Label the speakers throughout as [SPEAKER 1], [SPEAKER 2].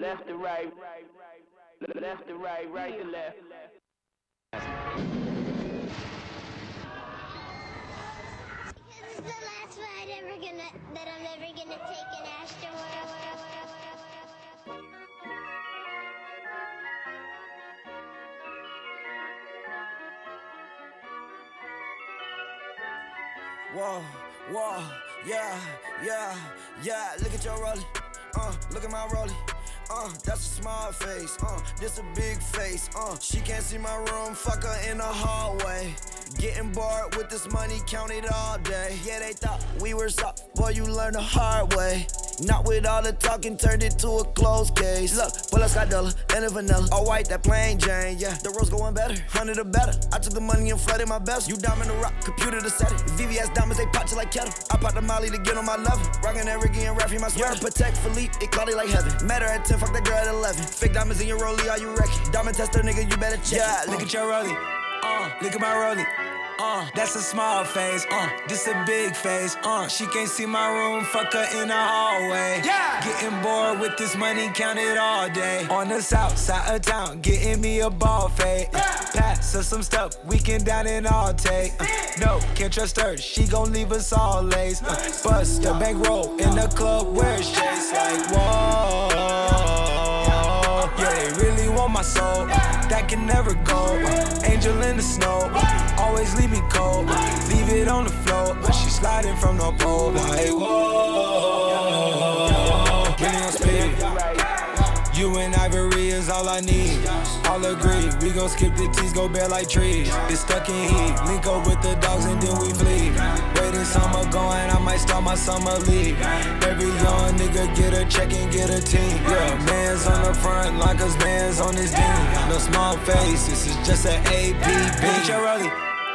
[SPEAKER 1] left to right, left to right, right to left.
[SPEAKER 2] This is the last ride ever gonna that I'm ever gonna take in Astroworld.
[SPEAKER 3] Whoa, whoa, yeah, yeah, yeah. Look at your rollie, uh, look at my rollie. Uh, that's a small face, uh, this a big face, uh. She can't see my room, fuck her in the hallway. Getting bored with this money, count it all day. Yeah, they thought we were soft, boy, you learn the hard way. Not with all the talking, turned it to a closed case. Look, bullets got dollar and a vanilla. All white, that plain Jane, yeah. The rose going better, hundred or better. I took the money and flooded my best. You diamond the rock, computer to set it. VVS diamonds, they pop you like kettle. I pop the molly to get on my level. Rockin' that Ricky and Raffy, my sweater. Patek Philippe, it cloudy like heaven. Met her at 10, fuck that girl at 11. Fake diamonds in your rollie, are you wrecking? Diamond tester, nigga, you better check.
[SPEAKER 4] Yeah, look at your rollie. Uh, look at my rollie. Uh, that's a small face. Uh, this a big face. Uh, she can't see my room. Fuck her in the hallway. Yeah. Getting bored with this money, count it all day. On the south side of town, getting me a ball fade. Uh, pass us some stuff, we can down and all take. Uh, no, can't trust her. She gon' leave us all lace. Uh, bust the bankroll in the club where it's chase like whoa. My soul. That can never go. Angel in the snow. Always leave me cold. Leave it on the floor. But she sliding from the pole. Like, whoa. Really on speed. You and Ivory all I need. All agree, we gon' skip the T's, go bare like trees. It's stuck in heat, link up with the dogs and then we flee. Waiting summer going, I might start my summer league. Every young nigga get a check and get a team. Yeah, man's on the front like us man's on his team. No small face, this is just an AP.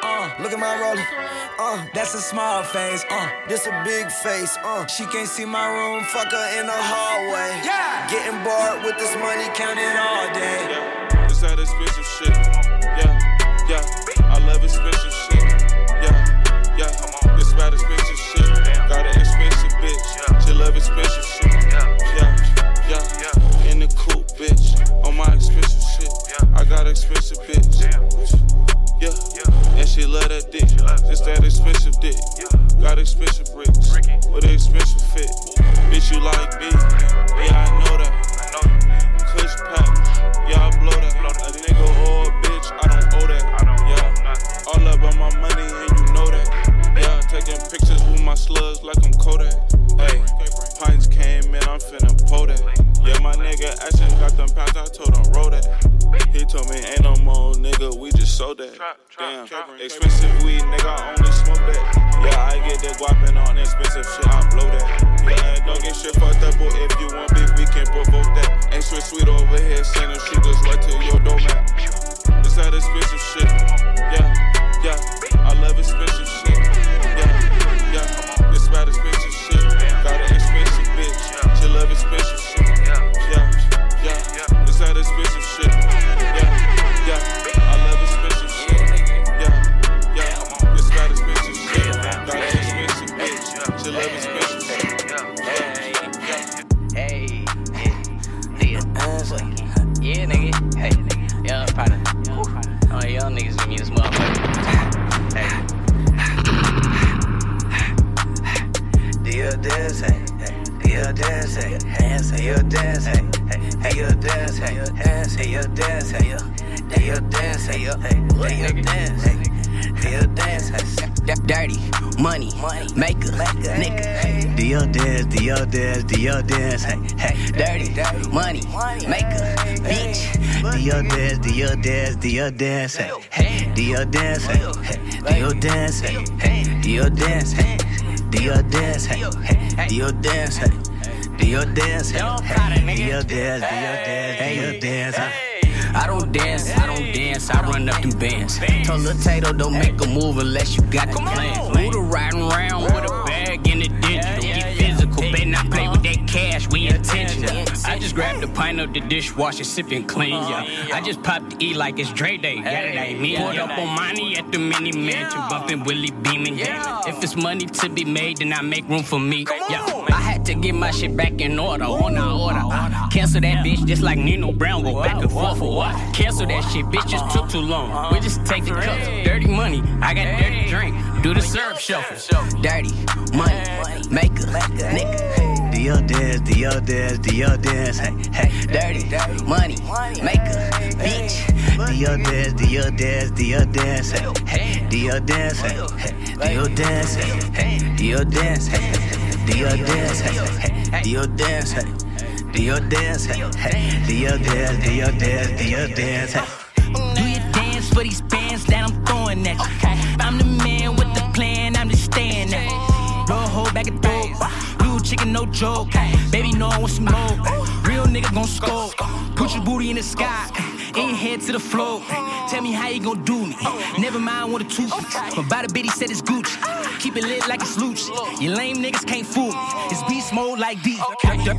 [SPEAKER 4] Uh,
[SPEAKER 3] Look at my rollie, uh,
[SPEAKER 4] that's a small face. Uh,
[SPEAKER 3] this a big face, uh.
[SPEAKER 4] she can't see my room.
[SPEAKER 3] Fuck her in the hallway.
[SPEAKER 4] Yeah.
[SPEAKER 3] Getting bored with this money,
[SPEAKER 4] Count it all day.
[SPEAKER 5] Yeah, it's that expensive shit. Yeah, yeah, I love expensive shit. Yeah, yeah, it's about expensive shit. Got an expensive bitch. She love expensive shit. Yeah, yeah, yeah, in the coupe, bitch. On my expensive shit. I got expensive bitch. Yeah, and she love that dick. It's that expensive dick. Got expensive bricks with an expensive fit. Bitch, you like me? Yeah, I know that. Kush pack, yeah, I blow that. A nigga or a bitch, I don't owe that. Yeah, all up on my money and you know that. Yeah, taking pictures with my slugs like I'm Kodak. Hey, pints came in, I'm finna pull that. Yeah, my nigga Ashton got them pounds, I told him roll that. He told me ain't no more nigga, we just sold that. Damn, expensive weed, nigga, I only smoke that. Yeah, I get that guapping on expensive shit, I blow that. Yeah, don't get shit fucked up, but if you want big, we can provoke that. Ain't sweet sweet over here, send them shooters right to your doormat. It's that expensive shit. Yeah, yeah, I love expensive shit. Yeah, yeah, it's about expensive shit. Got an expensive bitch, she love expensive shit. Yeah, yeah, yeah. it's that expensive shit.
[SPEAKER 6] Dance, hey. Hey. Hey. Your dance, hey. Hey your dance, hey. Hands, hey. Your dance, hey. Do your dance, hey. Do your dance. Do your dance. Dirty money, maker, nigga. Do your dance, do your dance, do your dance, hey, hey. Dirty money, maker, bitch. Do your dance, do your dance, do your dance, hey. Do your dance, hey. Do your dance, hey, do your dance, hey. Do your dance, hey. Do your dance, hey. Do your dance, hey, hey. Do your dance, do your dance, do your dance, hey. I don't dance, I don't dance, I run up them bands. Told Lil Tato don't make a move unless you got the plan. Buddha riding around with a bag in the digital. Get physical, better not play with that cash, we intentional. I just grabbed a pint of the dishwasher, sipping clean, yeah. I just popped the E like it's Dre Day, yeah, that ain't me. Pulled up on money at the mini mansion, bumping Willie Beamen, yeah. If it's money to be made, then I make room for me, yeah.
[SPEAKER 7] To get my shit back in order, on our order. Cancel that bitch just like Nino Brown, go back and forth for what? Cancel that shit, bitch just took too long. We just take the cups, dirty money. I got dirty drink, do the syrup shuffle. Dirty money, maker, nigga.
[SPEAKER 6] Do your dance, do your dance, do your dance, hey, hey, dirty, money, maker, bitch. Do your dance, do your dance, do your dance, hey, do your dance, hey, do your dance, hey, hey, do your dance, hey, do your dance, hey, hey, do your dance, hey, do your dance, hey, do your dance, do your dance, do your dance, hey.
[SPEAKER 7] Do your dance for these bands that I'm throwing at you. I'm the man with the plan, I'm just staying there. Blow a hole back at dope. Real chicken, no joke. Baby, know I want some more. Real nigga gon' scope. Put your booty in the sky. In head to the floor. Tell me how you gon' do me. Never mind what a tooth. My body bitty said it's Gucci. Keep it lit like it's Lucci. You lame niggas can't fool me. It's beast mode like D.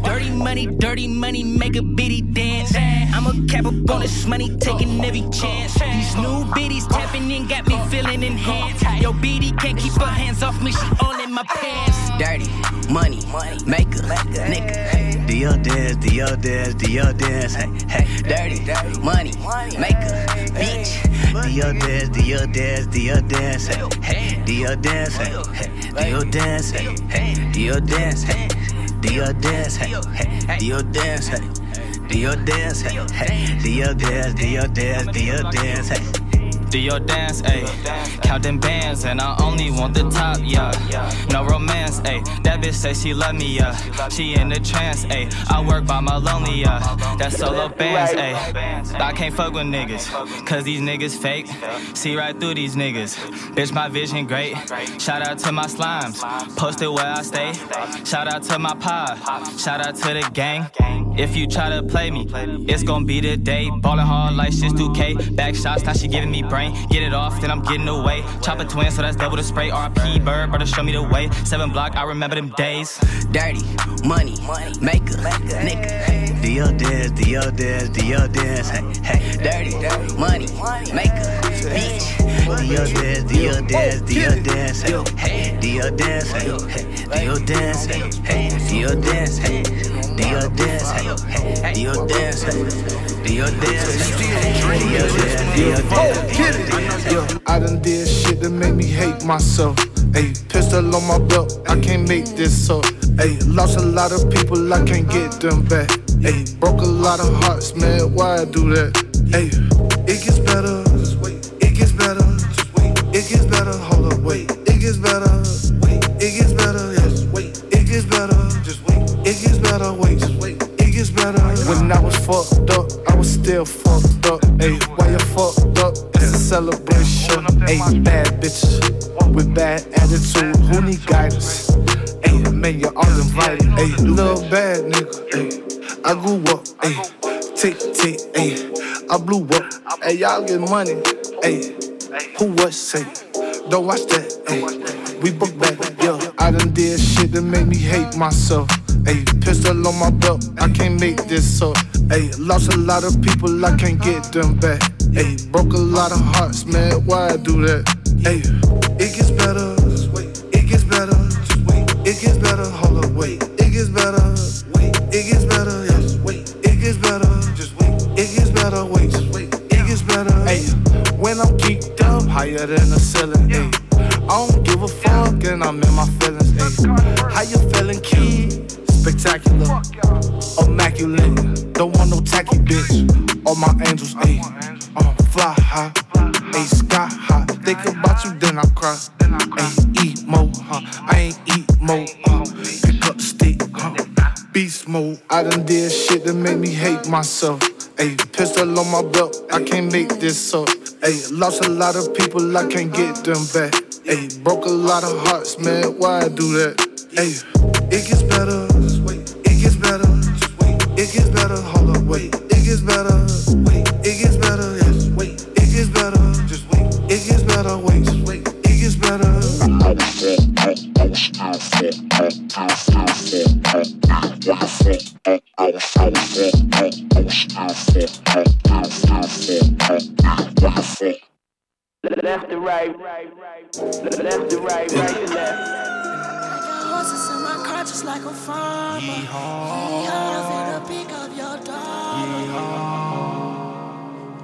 [SPEAKER 7] Dirty money, dirty money, make a bitty dance. I'm a cap up on this money, taking every chance. These new biddies tapping in, got me feeling enhanced. Yo, BD can't keep her hands off me, she all in my pants. Dirty money, maker, nigga.
[SPEAKER 6] Do your dance, do your dance, do your dance, hey, hey,
[SPEAKER 7] Dirty money, maker, bitch.
[SPEAKER 6] Do your dance, do your dance, do your dance, hey, hey, do your dance, hey, hey, do your dance, hey, hey, do your dance, hey, do your dance, hey, hey, do your dance, hey, do your dance, hey, hey, do your dance, do your dance, do your dance, hey.
[SPEAKER 8] Do your dance, ayy. Count them bands, and I only want the top, yeah. No romance, ayy. That bitch say she love me, yeah. She in the trance, ayy. I work by my lonely, yeah. That solo bands, ayy. I can't fuck with niggas, cause these niggas fake. See right through these niggas. Bitch, my vision great. Shout out to my slimes, posted where I stay. Shout out to my pod, shout out to the gang. If you try to play me, it's gonna be the day. Ballin' hard like shit's 2K. Back shots, now she giving me brain. Get it off, then I'm getting away. Chopper twin, so that's double the spray. RP bird, brother, show me the way. Seven block, I remember them days.
[SPEAKER 7] Dirty money, maker, nigga.
[SPEAKER 6] Do your dance, do your dance, do your dance, hey, hey.
[SPEAKER 7] Dirty money, maker, bitch.
[SPEAKER 6] Do your dance, do your dance, do your dance, hey. Do your dance, hey. Do your dance, hey. Do your dance, hey. Do your dance, hey. Do your dance, hey.
[SPEAKER 9] Yeah, I done did shit that made me hate myself. Ayy, pistol on my belt, I can't make this up. Ayy, lost a lot of people, I can't get them back. Ayy, broke a lot of hearts, man, why I do that? Ayy, it gets better, it gets better, it gets better, hold up, wait, it gets better, When I was fucked up, I was still fucked up. Ayy, why you fucked up? It's a celebration. Ayy, bad bitches with bad attitude. Who need guidance? Ayy, man, you're all invited. Ayy, little bad nigga. Ayy, I grew up. Ayy, tick tick. Ayy, I blew up. Ayy, y'all get money. Ayy, who was say? Don't watch that. Ayy, we book back. Yo, I done did shit that made me hate myself. Ayy, pistol on my belt, I can't make this up. Ayy, lost a lot of people, I can't get them back. Ayy, broke a lot of hearts, man, why I do that? Ayy, it gets better, myself. Ayy, pistol on my belt, I can't make this up. Ayy, lost a lot of people, I can't get them back. Ayy, broke a lot of hearts, man, why I do that? Ayy, it gets better,
[SPEAKER 1] Left to right, left to right, right to left.
[SPEAKER 10] horses in my car just like a farmer. Yeehaw. Yeehaw. Finna pick up your dog. Yeehaw.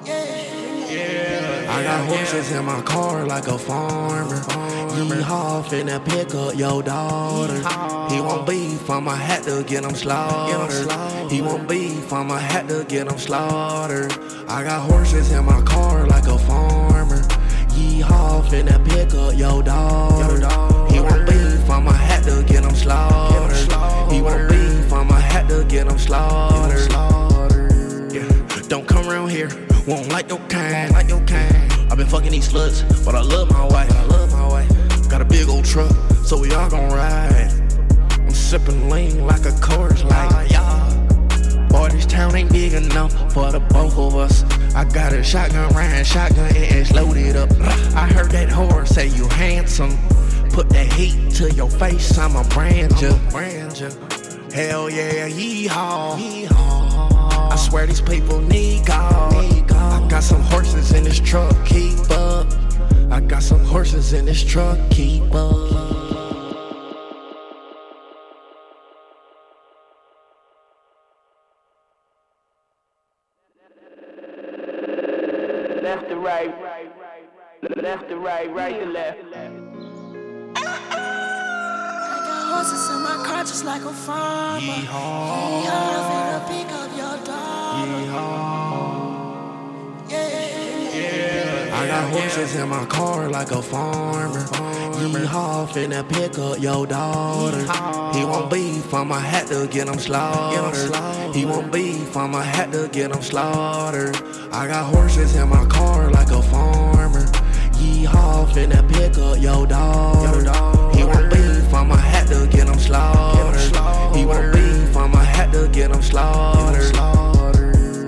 [SPEAKER 10] Yeah.
[SPEAKER 11] Yeah. I got horses in my car like a farmer. Yeehaw, finna pick up your daughter. He won't beef, I'ma had to get him slaughtered. He won't beef, I'ma had to get him slaughtered. I got horses in my car like a farmer. Yeehaw, finna pick up your daughter. He won't beef, I'ma had to get him slaughtered. He won't beef, I'ma had to get him slaughtered. Yeah, don't come around here, won't like your kind, like your kind. i been fucking these sluts, but I love my wife, I love my wife. Got a big old truck, so we all gon' ride. I'm sipping lean like a Coors Light. Ah, Boy, this town ain't big enough for the both of us. I got a shotgun round, shotgun and it's loaded up. I heard that whore say you handsome. Put that heat to your face, I'm a brand ya. Hell yeah, yeehaw. I swear these people need God. I got some horses in this truck, keep up. I got some horses in this truck, keep up.
[SPEAKER 1] Right, right to left.
[SPEAKER 10] I got horses in my car just like a farmer. Yeehaw. Yeehaw, finna pick up your dog. Yeehaw. Yeah.
[SPEAKER 11] I got horses in my car like a farmer. Yeehaw, finna pick up your daughter. He won't beef, I'ma had to get him slaughtered. He won't beef, I'ma had to get him slaughtered. I got horses in my car like a farmer. Yeehaw, finna pick up your daughter. He won't beef, I'ma had to get him slaughtered. He won't beef, I'ma had to get him slaughtered.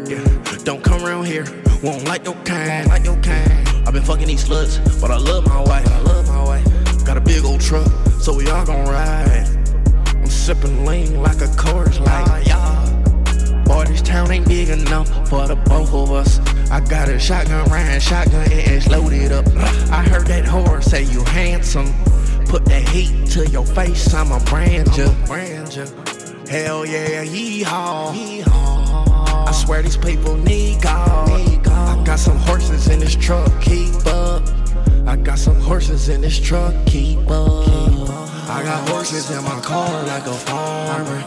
[SPEAKER 11] Yeah, don't come around here, won't like your kind, like your kind. i been fucking these sluts, but I love my wife, I love my wife. Got a big old truck, so we all gon' ride. I'm sipping lean like a Coors Light. Boy, this town ain't big enough for the both of us. I got a shotgun round, shotgun and it's loaded up. I heard that whore say you handsome. Put that heat to your face, I'm a brand ya. Hell yeah, yeehaw. I swear these people need God. I got some horses in this truck, keep up. I got some horses in this truck, keep up. I got horses in my car like a farmer.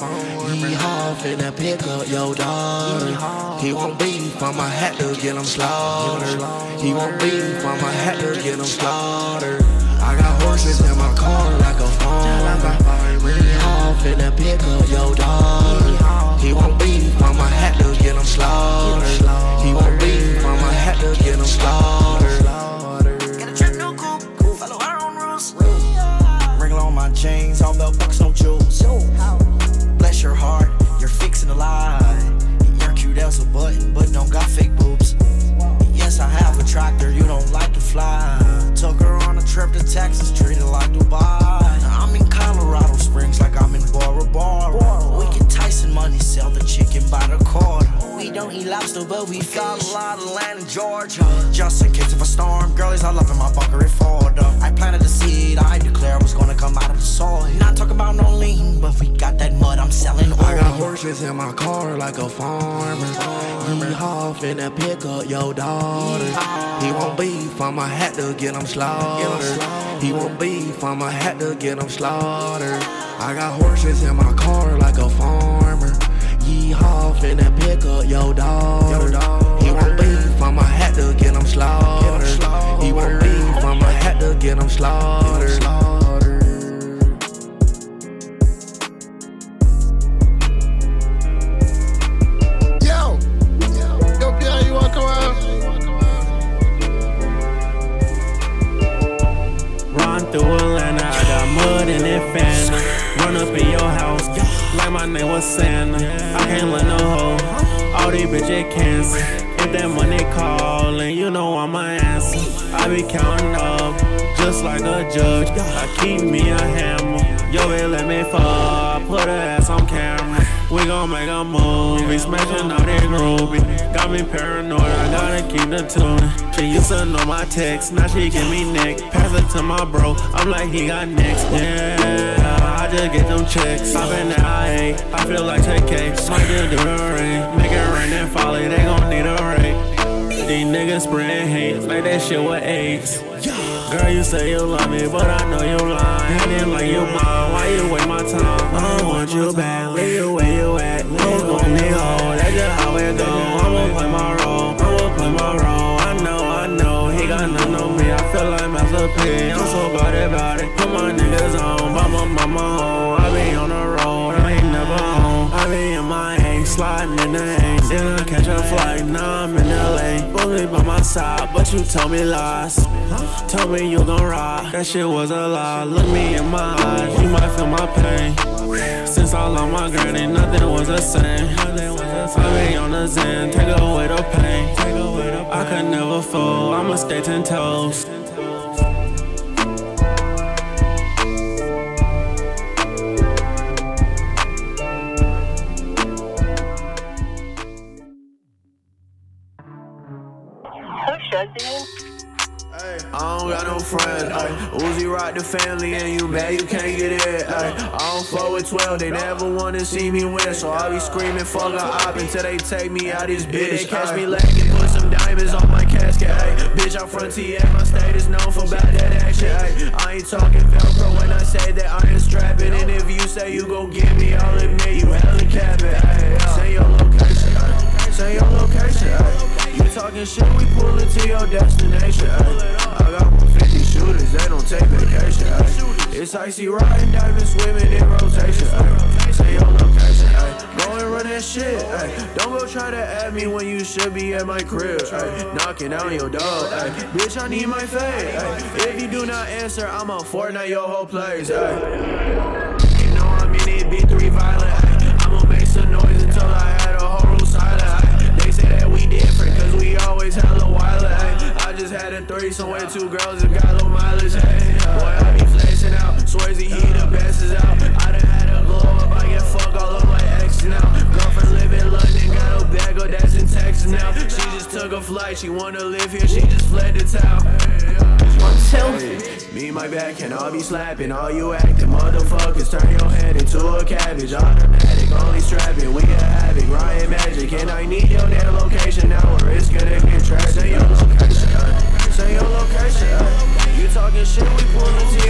[SPEAKER 11] Yeehaw, finna pick up your daughter. He won't beef, I'ma get him slaughtered. He won't beef, I'ma get him slaughtered. I got horses in my car like a farmer. Yeehaw, finna pick up your daughter. He won't beef, I'ma get him slaughtered. He won't beef, I'ma to get him slaughtered.
[SPEAKER 12] On chains, all belt bucks, no jewels. Bless your heart, you're fixing a lie. You're cute as a button, but don't got fake boobs. Yes, I have a tractor, you don't like to fly. Took her on a trip to Texas, treated like Dubai. I'm in Colorado Springs, like I'm in Bora Bora. We money, sell the chicken by the quarter. We don't eat lobster, but we got a lot of land in Georgia. Just in case of a storm, girlies all up in my bunker in Florida. I planted the seed, I declare was gonna come out of the soil. Not talking about no lean, but we got that mud, I'm selling oil.
[SPEAKER 11] I got horses in my car like a farmer. Yeehaw, finna pick up your daughter. He won't beef, I'ma had to get him slaughtered. He won't beef, I'ma had to get him slaughtered. I got horses in my car like a farmer. Yeehaw, finna pick up your daughter. He won't beef, I'ma had to get him slaughtered. He won't beef, I'ma had to get him slaughtered.
[SPEAKER 9] Yo, yo, Pierre, you wanna come out?
[SPEAKER 13] Run through Atlanta, I got mud in that fan. Run up in your house, like my name was Santa. I can't let no hoe, all these bitches cancer. If that money callin', you know I'm a answer. I be counting up, just like a judge. I keep me a hammer. Yo, bitch, let me fall, put her ass on camera. We gon' make a movie, smashing all that groovy. Got me paranoid, I gotta keep the tuning. She used to know my text, now she give me neck. Pass it to my bro, I'm like he got next. Yeah, I just get them checks. I've been there, I ain't. I feel like TK. Might just do the rain. Make it rain and fall, they gon' need a rain. These niggas spreading hate, like that shit with AIDS. Girl, you say you love me, but I know you lying. Didn't like you mine, why you waste my time? I don't want you back, leave you where you at. No gon' need hold, that's just how it go. I'ma play my role, I'ma play my role. I know, I know, he got nothing on me. I feel like P, I'm so bad about it. Put my niggas on, buy my mama home. I be on the road, I ain't never home. I be in my ain't sliding in the ain't. Then I catch a flight, now I'm in LA. Bully by my side, but you told me lies. Told me you gon' ride, that shit was a lie. Look me in my eyes, you might feel my pain. Since I lost my granny, nothing was the same. I be on the zen, take away the pain. I could never fall, I'ma stay ten toes.
[SPEAKER 14] Got. Ay. Uzi rock the family and you mad you can't get it. Ay. I don't fuck with 12, they never wanna see me win. So I be screaming fuck a op until they take me out this bitch. They catch me lacking, put some diamonds on my casket. Ay. Bitch, I'm front TF, my state is known for bad that action. Ay. I ain't talking Velcro when I say that I ain't strapping. And if you say you gon' get me, I'll admit you hella capping. Ay. Say your location. Ay. Say your location. Ay. You talking shit, we pullin' to your destination. Ay. They don't take vacation. Ay. It's icy riding, diamond swimming in rotation. Ay. Your location. Ay. Go and run that shit. Ay. Don't go try to add me when you should be at my crib. Ay. Knocking down your dog. Ay. Bitch, I need my fade. If you do not answer, I'ma Fortnite your whole place. Ay. You know I'm in it, B3 just had a threesome with two girls that got low mileage. Hey, uh, boy, I be flashing out. Swears he the best is out. I done had a glow up. I get fucked all over my ex now. Girlfriend live in London, got a bag of that's in Texas now. She just took a flight. She wanna live here. She just fled the town. Uh, One, two. Me and my back can all be slapping. All you acting motherfuckers turn your head into a cabbage. Automatic, only strapping. We get havoc, Ryan Magic. And I need your damn location now, or it's gonna get trash. Say your location. Say your location. You talking shit, we pullin' to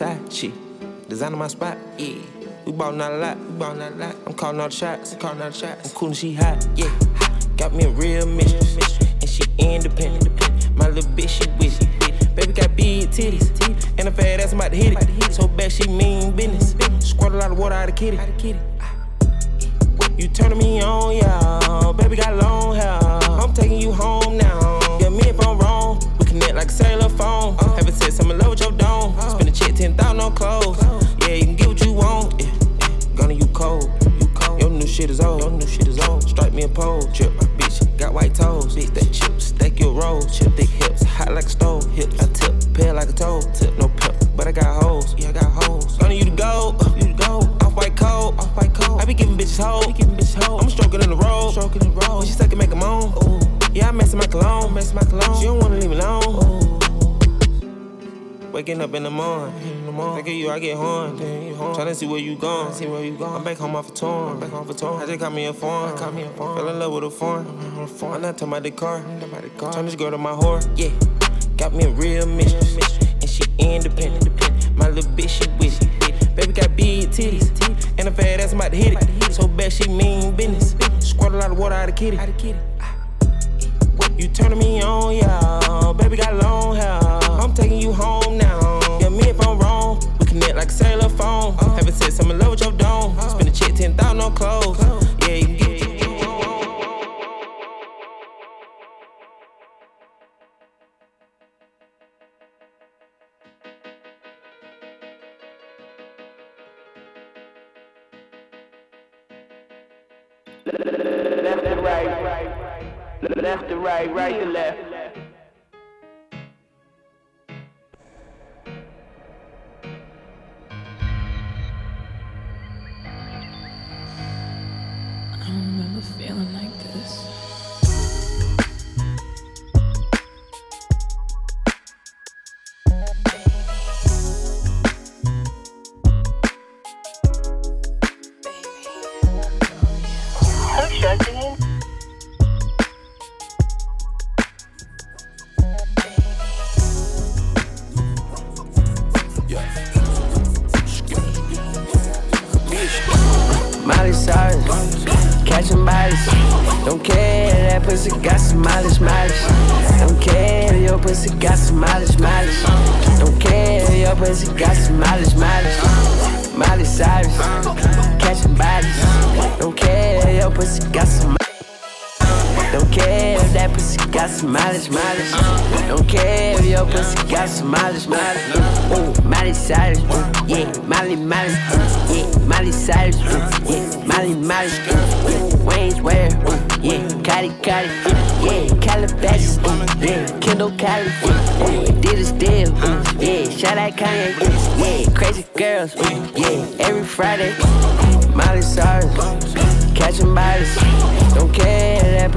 [SPEAKER 14] in
[SPEAKER 15] the
[SPEAKER 16] sheets, they beside. Shit. Designing my spot. Yeah. We ballin' out a lot. We ballin' out a lot. I'm calling all the shots. I'm calling all the shots. I'm cool and she hot. Yeah. Got me a real mistress. And she independent. My little bitch, she with it. Baby got big titties. And a fat ass, I'm about to hit it. So bad, she mean business. Squirt a lot of water out of kitty. You turning me on, yeah. Baby got long hair. I'm taking you home now. Yeah, me if I'm wrong. We connect like a cellular phone. 10 thousand on clothes. Yeah, you can get what you want. Yeah, yeah. Gonna you cold. You cold. Your new shit is old. Your new shit is old. Strike me a pole. Chip my bitch. Got white toes. beat that chip. Stack your rolls. Chip thick hips. Hot like a stove. Hips. I tip. Pale like a toad. Tip no pimp. But I got hoes. Yeah, I got hoes. Gonna you to go. Uh, you to go. Off white cold. Off white cold. I be giving bitches hoes. I be giving bitches hoes. I'm stroking in the road. Stroking in the road. She suck make a moan. Ooh. Yeah, I mess my cologne. Mess my cologne. She don't wanna leave me alone. Ooh. Waking up in the morning, in the morning. Look you, I get horned. Trying to see where you gone. See where you gone. I'm back home off a tour. I'm back home for tour. I just got me a phone. I got me a phone. Fell in love with a foreign. I'm not talking about the car. Turn this girl to my whore. Yeah, got me a real mistress, and she independent. My little bitch, she with it. Baby got big titties, and a fat ass, about to hit it. So bad, she mean business. Squirt a lot of water out of kitty. You turning me on, yeah. Baby got long hair. I'm taking you home now. Yeah, me if I'm wrong. We connect like a cellular phone. Having sex, I'm in love with your dome. Spend a check, 10,000 on clothes. Yeah, you get
[SPEAKER 1] Left to right. Left to right, right to left.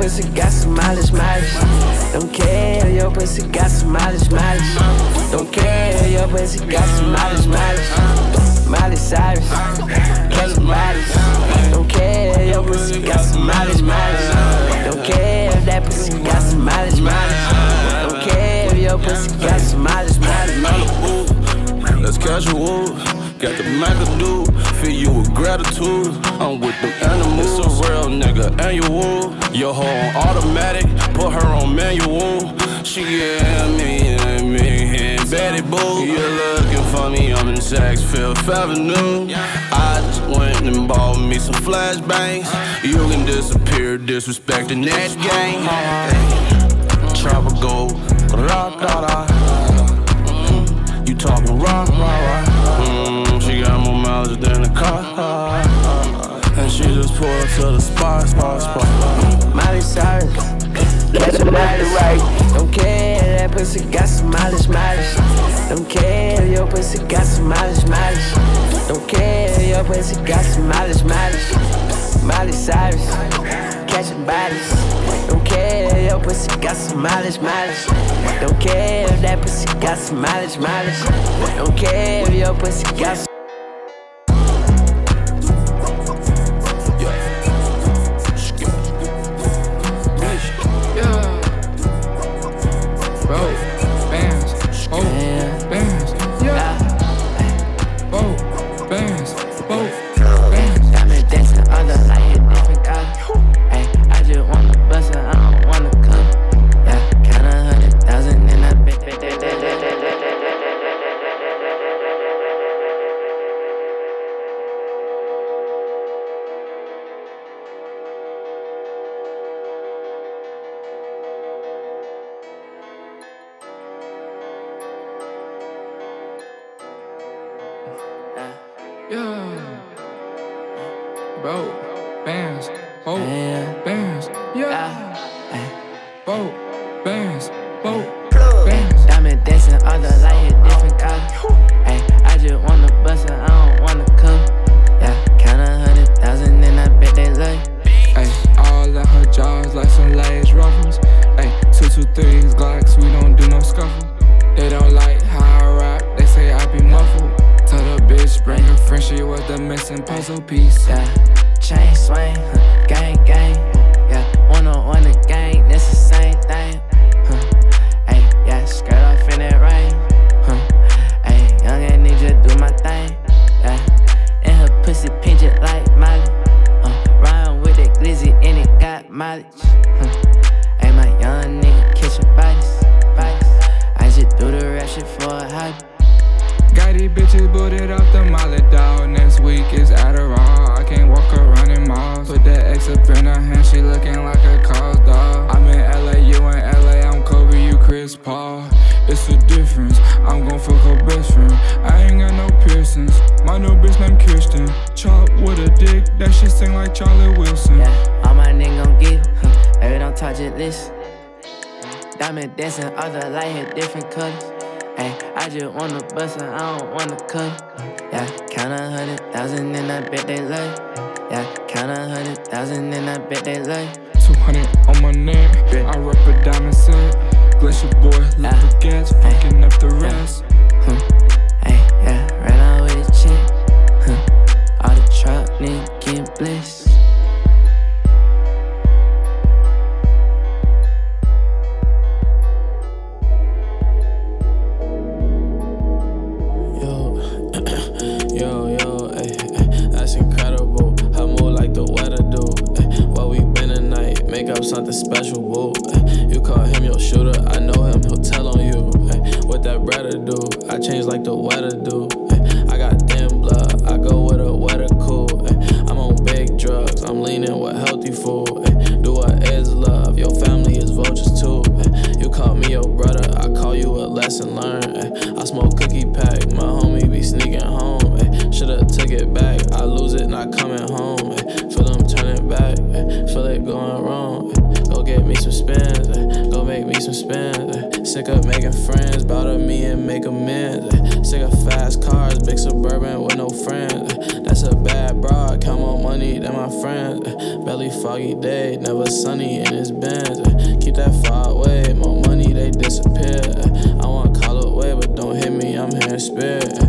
[SPEAKER 17] Pussy got some mileage, mileage. Don't care your pussy got some mileage, mileage. Don't care your pussy got some mileage, mileage. Miley Cyrus, catching bodies. Don't care your pussy got some mileage, mileage. Don't care if that pussy got some mileage, mileage. Don't care if your pussy got some mileage, mileage.
[SPEAKER 14] Let's catch a wolf. Got the McAdoo, fill you with gratitude. I'm with them animals. It's a real nigga annual. Your hoe on automatic, put her on manual. She yeah me and me and Betty Boo. You're looking for me, I'm in Saks Fifth Avenue. I just went and bought me some flashbangs. You can disappear, disrespecting that gang. Trapper go, ra da da. Mileage than a car. And she just pulled to the spot, spot, spot.
[SPEAKER 17] Miley Cyrus, catching bodies. Don't care that pussy got some mileage, mileage. Don't care your pussy got some mileage, mileage. Don't care your pussy got some mileage, mileage. Miley Cyrus,
[SPEAKER 18] catching bodies. Don't care your pussy got some mileage, mileage. Don't care if that pussy got some mileage, mileage. Don't care if your pussy got some
[SPEAKER 11] mileage. Huh. Ain't my young nigga catching bites. I just do the rap shit for a hobby. Got these bitches booted off the molly doll. Next week is Adderall. I can't walk around in malls. Put that X up in her hand, she looking like a cause dog. I'm in LA, you in LA. I'm Kobe, you Chris Paul. It's a difference. I'm gon' fuck her best friend. Find no bitch named Kirsten. Chop with a dick, that shit sing like Charlie Wilson. Yeah, all my niggas gon' give, huh, baby don't touch it, This Diamond dancing, the light hit different colors. Hey, I just wanna bust and I don't wanna cut. Yeah, count a hundred thousand and I bet they love. Yeah, count a hundred thousand and I bet they love. Two hundred on my neck, yeah. I rep a diamond set. Glacier boy, love look gas, fucking up the rest. Hmm. making bliss. Eh, eh, something special, woo. Eh, you call him your shooter, I know him, he'll tell on you. What that brother do, I change like the weather do. leaning with healthy food. Ay, do what is love, your family is vultures too. Ay, you call me your brother, I call you a lesson learned. Ay, I smoke cookie pack, my homie be sneaking home. Ay, should've took it back, I lose it not coming home. Ay, feel them turning back, ay, feel it going wrong get me some spins. Uh, go make me some spins. Uh, sick of making
[SPEAKER 19] friends, bout a me and make amends. Uh, sick of fast cars, big suburban with no friends. Uh, that's a bad broad, count more money than my friends. Uh, belly foggy day, never sunny in his bins. Uh, keep that far away, more money they disappear. I want call away, but don't hit me, I'm here in spirit.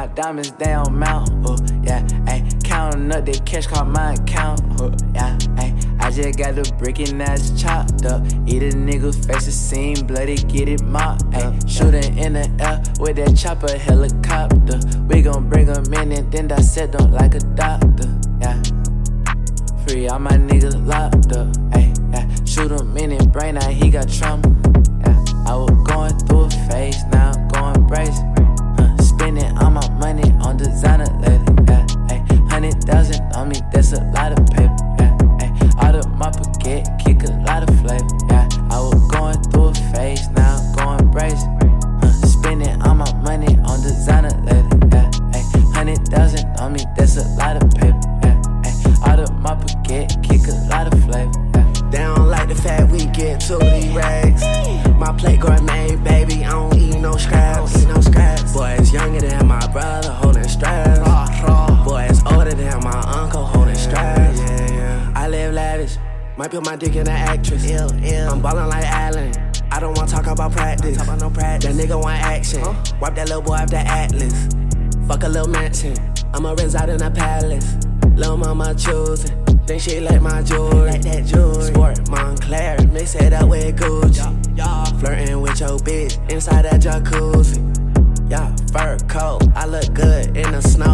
[SPEAKER 19] My diamonds down mount, uh, yeah, ay, counting up the cash, call my account, uh, yeah, ay, I just got the brick and that's chopped up. Eat a nigga face, a scene bloody, get it mopped, ay, shooting in the air with that chopper helicopter. We gon' bring 'em in and
[SPEAKER 11] then dissect them like a doctor, yeah. Free all my niggas locked up, ay, yeah. Shoot him in his brain, now he got trauma, yeah. I was going through a dick in an actress. I'm ballin' like Allen. I don't wanna talk about practice. Talk about no practice. That nigga want action. Wipe that little boy off the atlas. Fuck a little
[SPEAKER 20] mansion. I'ma reside in a palace. Lil' mama choosing. Think she like my jewelry. Like that jewelry. Sport Moncler. Mix it up with Gucci. Flirting with your bitch inside that jacuzzi. Yeah, fur coat. I look good in the snow.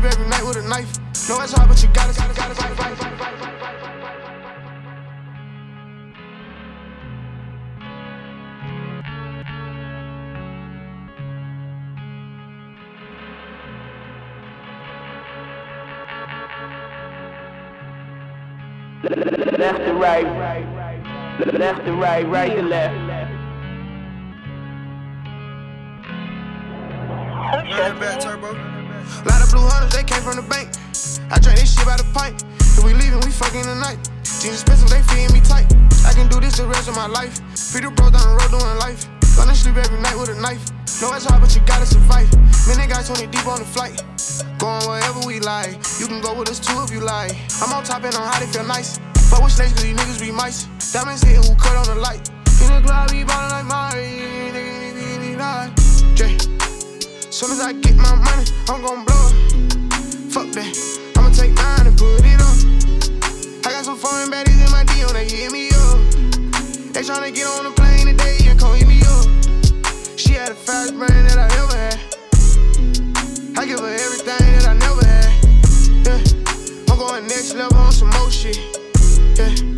[SPEAKER 20] Sleep every night with a knife. No, it's hard, but you gotta, gotta, gotta, gotta, gotta, gotta, gotta.
[SPEAKER 1] Left to right. Left to right, right to left.
[SPEAKER 20] Lot of blue hunters, they came from the bank. I drank this shit by the pint. If we leaving, we fucking tonight. Jeans expensive, they feeding me tight. I can do this the rest of my life. Free the bro down the road doing life. Gonna sleep every night with a knife. No, it's hard, but you gotta survive. Man, they got 20 deep on the flight. Going wherever we like. You can go with us too if you like. I'm on top and on how they feel nice. Fuck with snakes, these niggas be mice. Diamonds hitting who cut on the light. In the club, we ballin' like Mari. Nigga, nigga, nigga, nigga. Soon as I get my money, I'm gon' blow it. Fuck that. I'ma take mine and put it on. I got some foreign baddies in my DM, they hit me up. They tryna get on the plane today and hit me up. She had the fast brain that I ever had. I give her everything that I never had. Yeah. I'm going next level on some more shit. Yeah.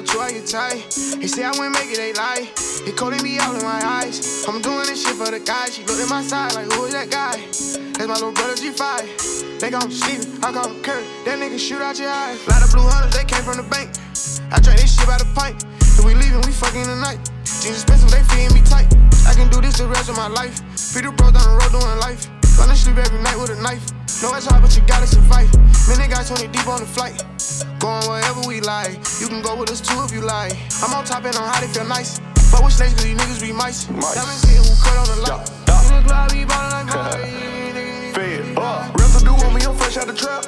[SPEAKER 20] Up I get tight. They say I wouldn't make it, they lie. It coding me out in my eyes. I'm doing this shit for the guy. She looked at my side like, who is that guy? That's my little brother G5. They gon' Steven, I him Kurt. That nigga shoot out your eyes. Lot of blue hunters, they came from the bank. I drank this shit by the pint. If we leaving, we fucking tonight. Jeans expensive, they feeding me tight. I can do this the rest of my life. Feed the bro down the road doing life. Gonna sleep every night with a knife. No, it's hard, but you gotta survive. Man, they got 20 deep on the flight. Going wherever we like. You can go with us too if you like. I'm on top and on how they feel nice. But with snakes, cause these niggas be mice. Diamonds hitting who cut on the light. In the club, we ballin' like.
[SPEAKER 21] Fed up. Residue on me, I'm fresh out the trap.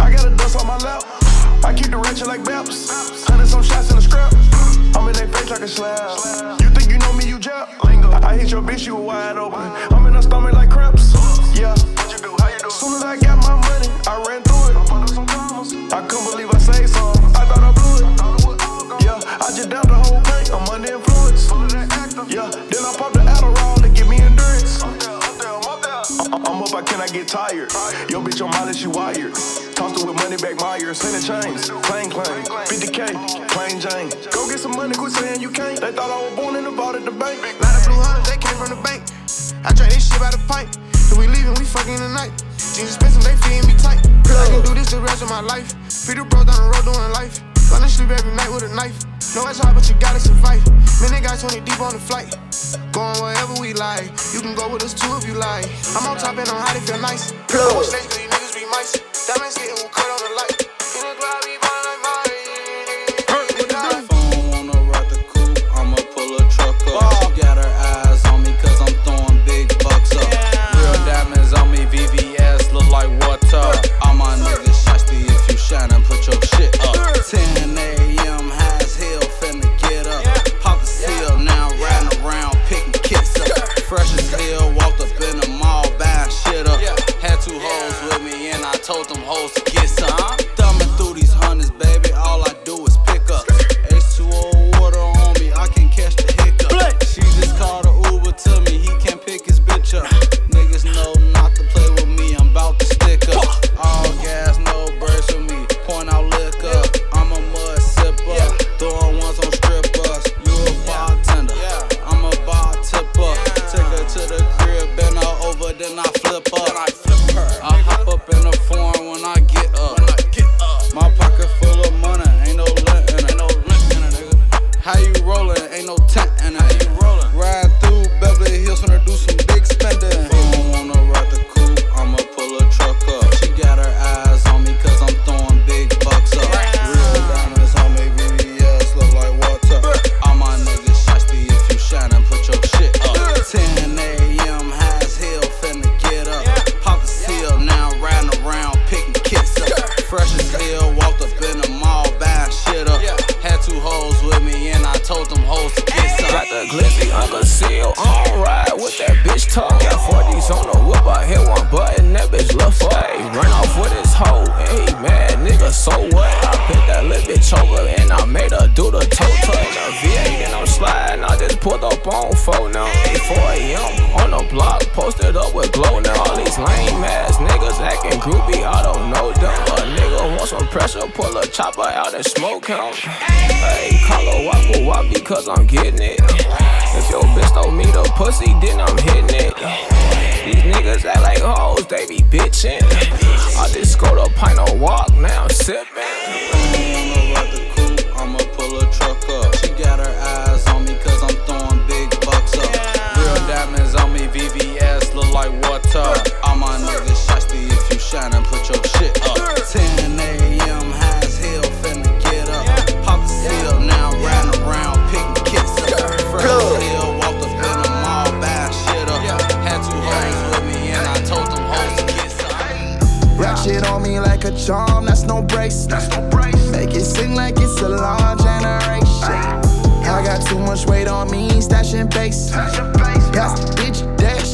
[SPEAKER 21] I got a dust on my lap. I keep the ratchet like Baps. Hundred some shots in the scrap. I'm in their face like a slab. You think you know me, you jab. I hit your bitch, you were wide open. I'm in her stomach like cramps. Yeah. Soon as I got my money, I ran through it. I couldn't believe I saved some. I thought I blew it. Yeah, I just downed the whole thing. I'm under influence. Yeah, then I popped the Adderall to give me endurance. I'm up, I cannot get tired. Yo, bitch, on mileage, she wired. Tossed her with money back Myers. Send the chains, plain claim. 50K, plain Jane. Go get some money, quit saying you can't. They thought I was born in the vault at the bank.
[SPEAKER 20] Lot of blue hunters, they came from the bank. I drank this shit by the pint. So we leaving, we fucking tonight. Jesus Benson, they feeding me tight. I can do this the rest of my life. Peter bro down the road doing life. Falling sleep every night with a knife. No, it's hard, but you gotta survive. Man, they got 20 deep on the flight. Going wherever we like. You can go with us too if you like. I'm on top and I'm hot if you're nice. Plug. Niggas be. Diamonds
[SPEAKER 22] getting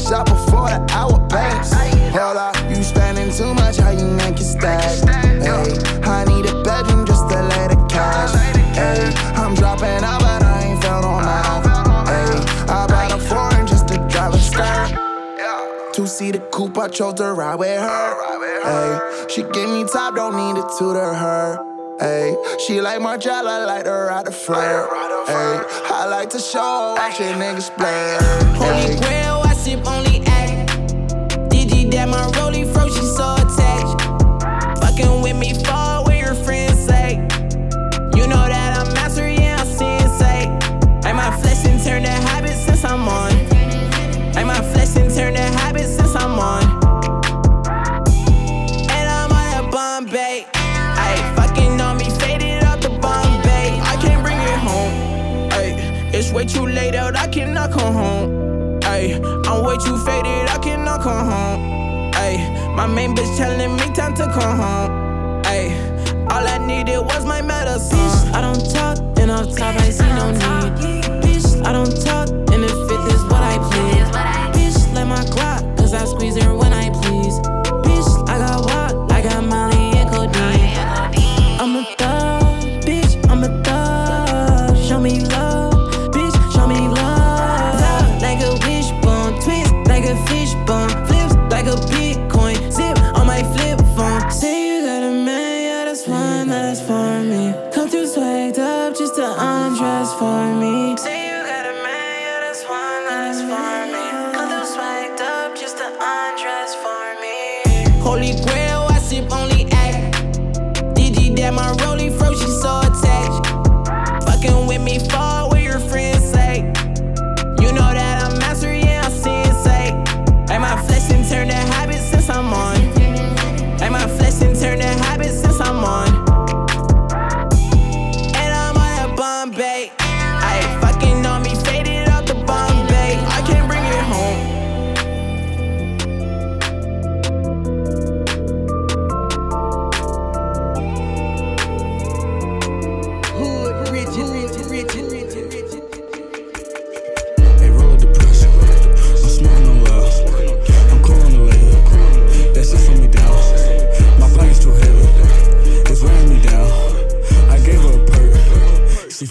[SPEAKER 23] shot before the hour pass. Hold up, you spending too much, how you make it stack? Hey, I need a bedroom just to lay the cash. Hey, I'm dropping out, but I ain't felt on out. Hey, I bought a foreign just to drive a star. Two seater coupe, I chose to ride with her. Hey, she give me top, don't need to tutor her. Ay, she like Margiela, like to ride the flare. Ay, I like to show, watch your niggas play.
[SPEAKER 16] Holy grail only act. Did that my role? way too faded, I cannot come home. Ayy, my main bitch telling me time to come home. Ayy, all I needed was my medicine. Bitch, I don't talk, and off top I see no need. Bitch, I don't talk, and if it is what I please. Bitch, let my clock, cause I squeeze and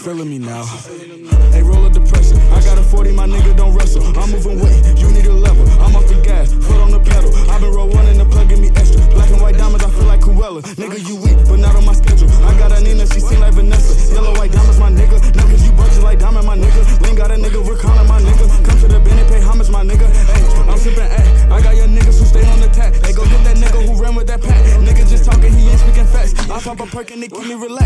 [SPEAKER 24] feeling me now. Hey, roll a depression. I got a 40, my nigga don't wrestle. I'm moving weight, you need a level. I'm off the gas, foot on the pedal. I've been roll one and the plug in me extra. Black and white diamonds, I feel like Cruella. Nigga, you weak, but not on my schedule. I got a Nina, she seem like Vanessa. Yellow white diamonds, my nigga. Niggas, you budget like diamond, my nigga. Lane got a nigga, we're calling my nigga. Come to the Bennett, pay homage, my nigga. Hey, I'm sipping, hey. I got your niggas who stay on the tack. Hey, go get that nigga who ran with that pack. Nigga just talking, he ain't speaking facts. I pop a perk and they keep me relaxed.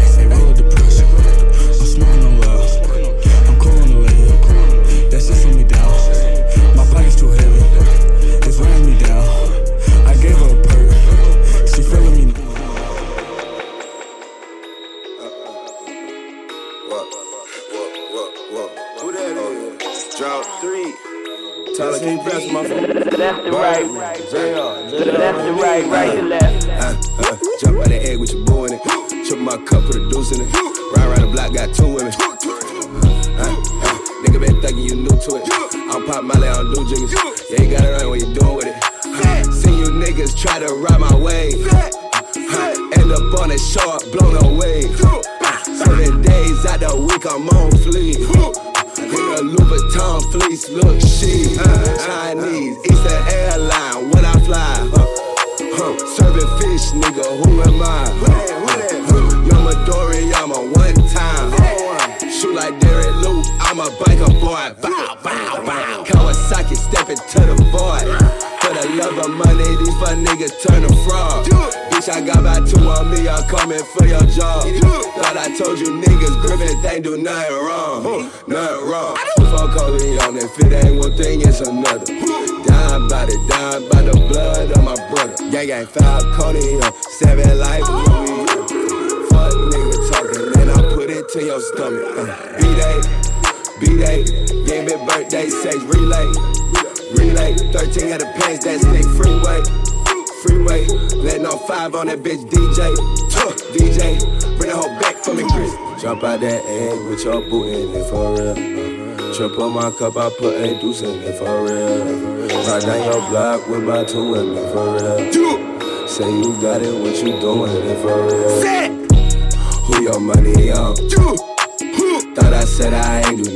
[SPEAKER 25] can't do nothing wrong. Nothing wrong. I don't fuck holding on if it ain't one thing, it's another. Die by the die by the blood of my brother. Yeah, yeah, five coding seven life Louis. Fuck nigga talking, and I put it to your stomach. Uh, B-day. B-Day, game it birthday, say relay, relay, 13 of the pants, that stick freeway, freeway, letting off five on that bitch DJ, DJ, up out that egg with your boot in it for real. Trip on my cup, I put a deuce in it for real. Ride down your block with my two women for real. Say you got it, what you doing it for real? Who your money on? Thought I said I ain't do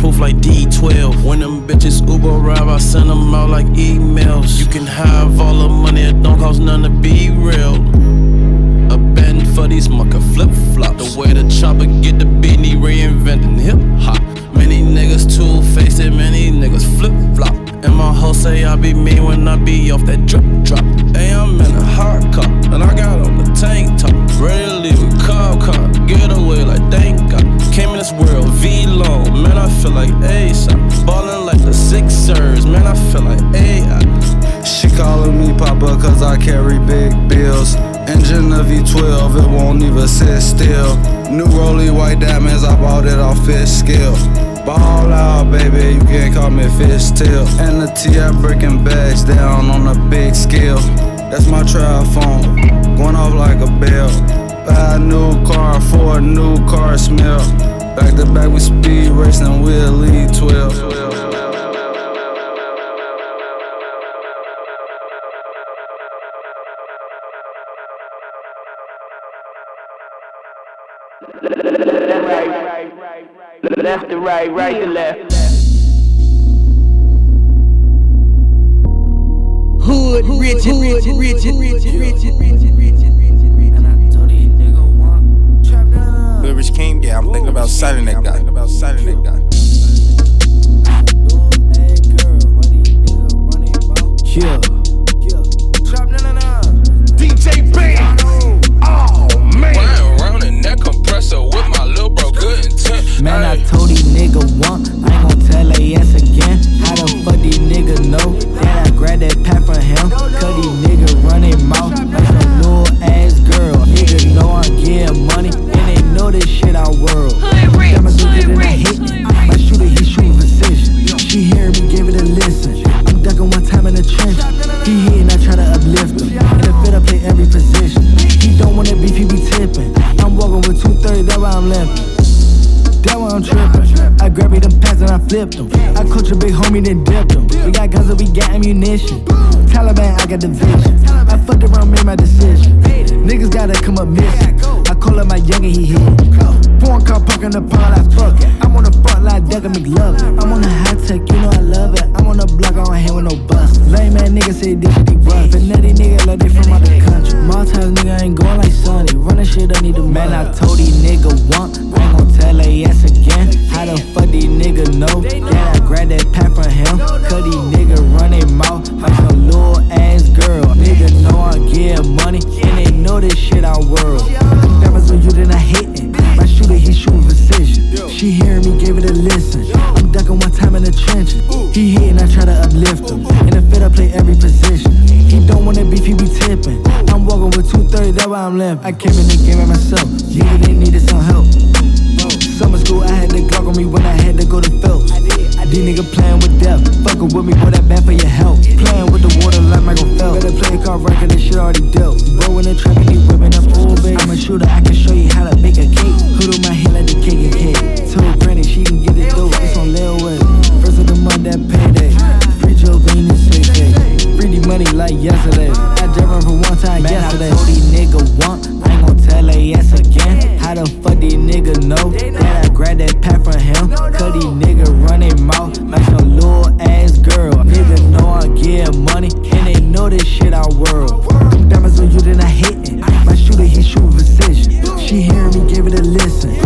[SPEAKER 14] proof like D12. When them bitches Uber arrive, I send them out like emails. You can have all the money, it don't cost nothing to be real. A bend for these mucker flip flops. The way the chopper get the beanie reinventing hip hop. Many niggas two faced and many niggas flip flop. And my hoe say I be mean when I be off that drip drop. Hey, I'm in a hard car, and I got on the tank top. Ready to leave a cop car, get away like thank God. Came in this world V long, man, I feel like ASAP. Ballin' like the Sixers, man, I feel like AI.
[SPEAKER 26] She calling me Papa cause I carry big bills. Engine of V12, it won't even sit still. New Rolly white diamonds, I bought it off fish scale. Ball out, baby, you can't call me fish tail. And the TI breaking bags down on a big scale. That's my triphone, going off like a bell. Buy a new car for a new car smell. Back to back with speed racing, we'll lead 12.
[SPEAKER 1] Left to right, right to left.
[SPEAKER 27] Hood, rich, rich, rich, rich, rich, rich,
[SPEAKER 28] Good Rich King, yeah, I'm thinking about signing that guy. About signing that guy.
[SPEAKER 27] Yeah.
[SPEAKER 14] In that compressor with my little bro, good intent.
[SPEAKER 27] Man, I told these nigga one, I ain't gon' tell they ass again. How the fuck these nigga know that I grabbed that pack from him? Cause these nigga running mouth like some little ass girl. Nigga know I'm getting money, and they know this shit our world. Diamonds are good and I hit it. My shooter, he shooting precision. She hearing me, give it a listen. I'm ducking one time in the trench. He hitting, I try to uplift him. In the fit, I play every position. He don't wanna beef, he be tipping. I'm walking with 230, that's why I'm limping. That why I'm tripping. I grab me them pads and I flipped them. I coach a big homie, then dipped them. We got guns and we got ammunition. Taliban, I got the vision. I fucked around, made my decision. Niggas gotta come up missing. I call up my youngin', he hit. Foreign car park in the pond, I fuck it. I'm on the front line, Decker McLovin. I'm on the high tech, you know I love it. I'm on the block, I don't hang with no bust. Lame man niggas say this shit be rough. And nutty nigga like they from out the country. Maltese nigga ain't going like Sonny. Running shit, I need the man. I told these nigga one, I ain't gon' tell ass again. How the fuck these nigga know that I grabbed that pack from him? Cause these nigga running mouth like some little ass girl. Nigga know I'm getting money, and they know this shit our world. Diamonds on you, then I hitting. My shooter, he shooting precision. She hearing me, gave it a listen. I'm ducking one time in the trench. He hitting, I try to uplift him. In the fit, I play every position. He don't wanna beef, he be tipping. I'm walking with 230, that's why I'm limping. I came in the game by myself. Yeah, they needed some help. Summer school, I had the Glock on me when I had to go to Phelps. These nigga playing with death. Fucking with me, boy, that bad for your health. Playing with the water like Michael Phelps. Better play a car record, this shit already dealt. Bro, in the trap and he whipping up full baby. I'm a shooter, I can show you how to bake a cake. Hood on my head like the cake and cake. Told Granny she can get it dope. It's on layaway. First of the month, that payday. Free Joe Green and 6K. Free the money like yesterday. I jumped for one time yesterday. I told these nigga ain't tell her yes again. How the fuck these niggas know that I grabbed that pack from him? Cause these niggas run their mouth like some little ass girl. Niggas know I get money and they know this shit I world. Them diamonds on you, then I hit it. My shooter, he shoot precision. She hearing me, give it a listen.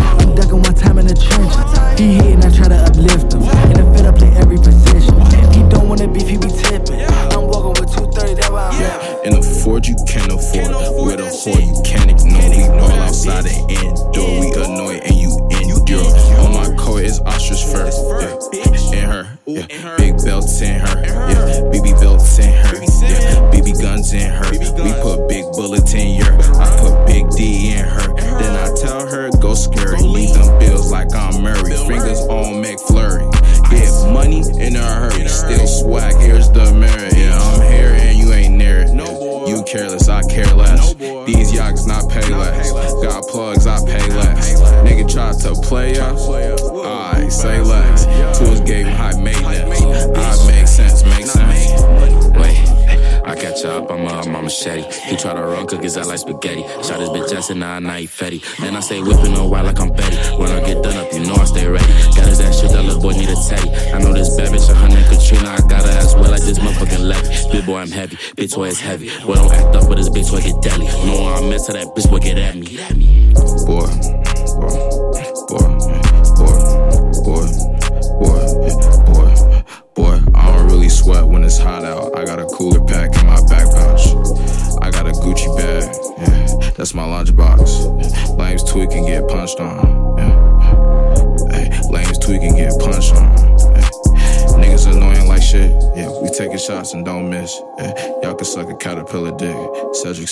[SPEAKER 9] confetti. Then I
[SPEAKER 29] stay whipping a while like I'm Betty. When I get done up, you know I stay ready. Got his ass shit, that little boy need a teddy. I know this bad bitch, a hundred Katrina. I got her ass well like this motherfucking left. Big boy, I'm heavy. Bitch boy is heavy. Boy, don't act up with this bitch boy, get deadly. No, I'm mess that bitch boy, get at me.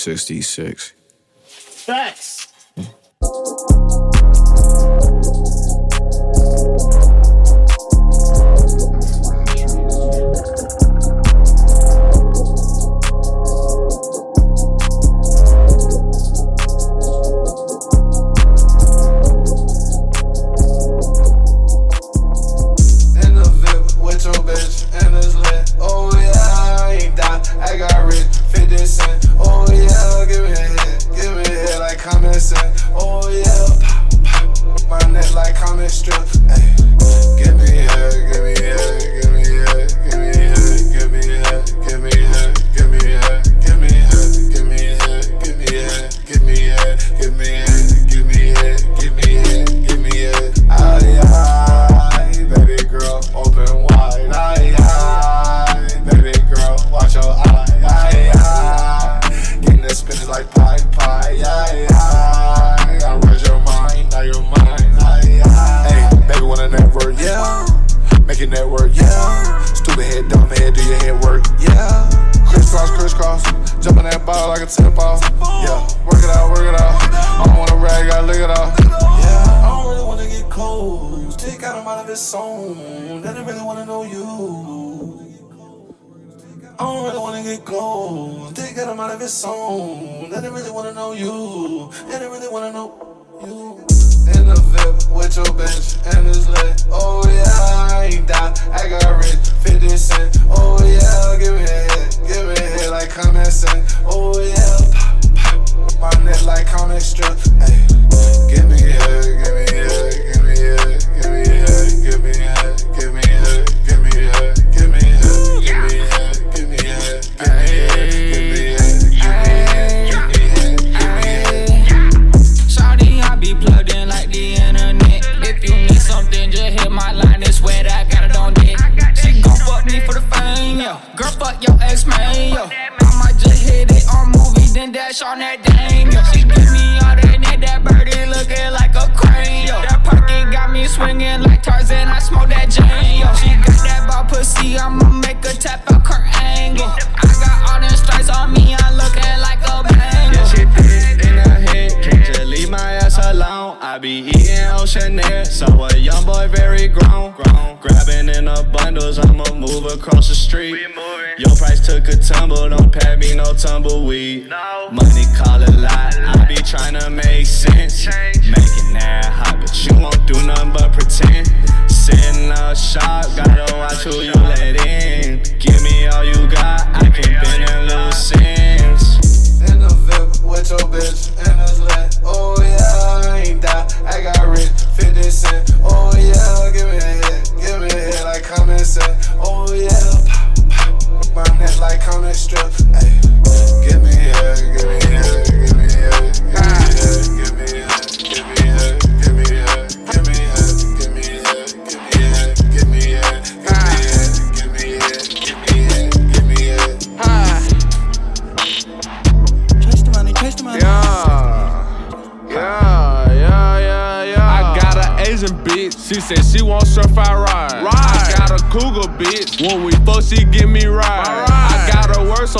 [SPEAKER 9] 66.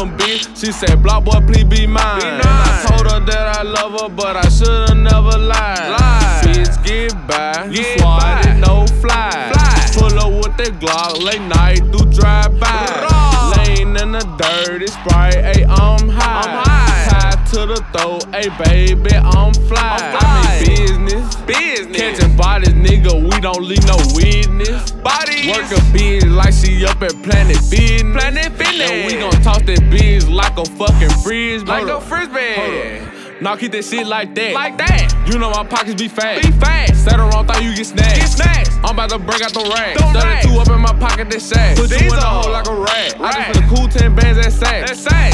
[SPEAKER 30] Got
[SPEAKER 31] her
[SPEAKER 32] work some bitch. She said, Block boy, please be mine. And I told her that I love her, but I should've never lied. Bitch, get by. You swatted, no fly. Pull up with that Glock, late night, do drive by. Laying in the dirt, it's bright, ayy, I'm high. Tied to the throat, ayy, baby, I'm fly. I'm in business. Business. Catching bodies, nigga, we don't leave no witness. Bodies. Work a bitch like she up at Planet Fitness. Planet Fitness. And we gon' toss that bitch like a fucking frisbee. Like a frisbee. Now keep that shit like that. Like that. You know my pockets be fat. Be fat. Set the wrong thought you get snatched. Get snatched. I'm about to break out the rack. Two up in my pocket, that sack. Put you in the hole like a rat. I just put the cool 10 bands that sack. That sack.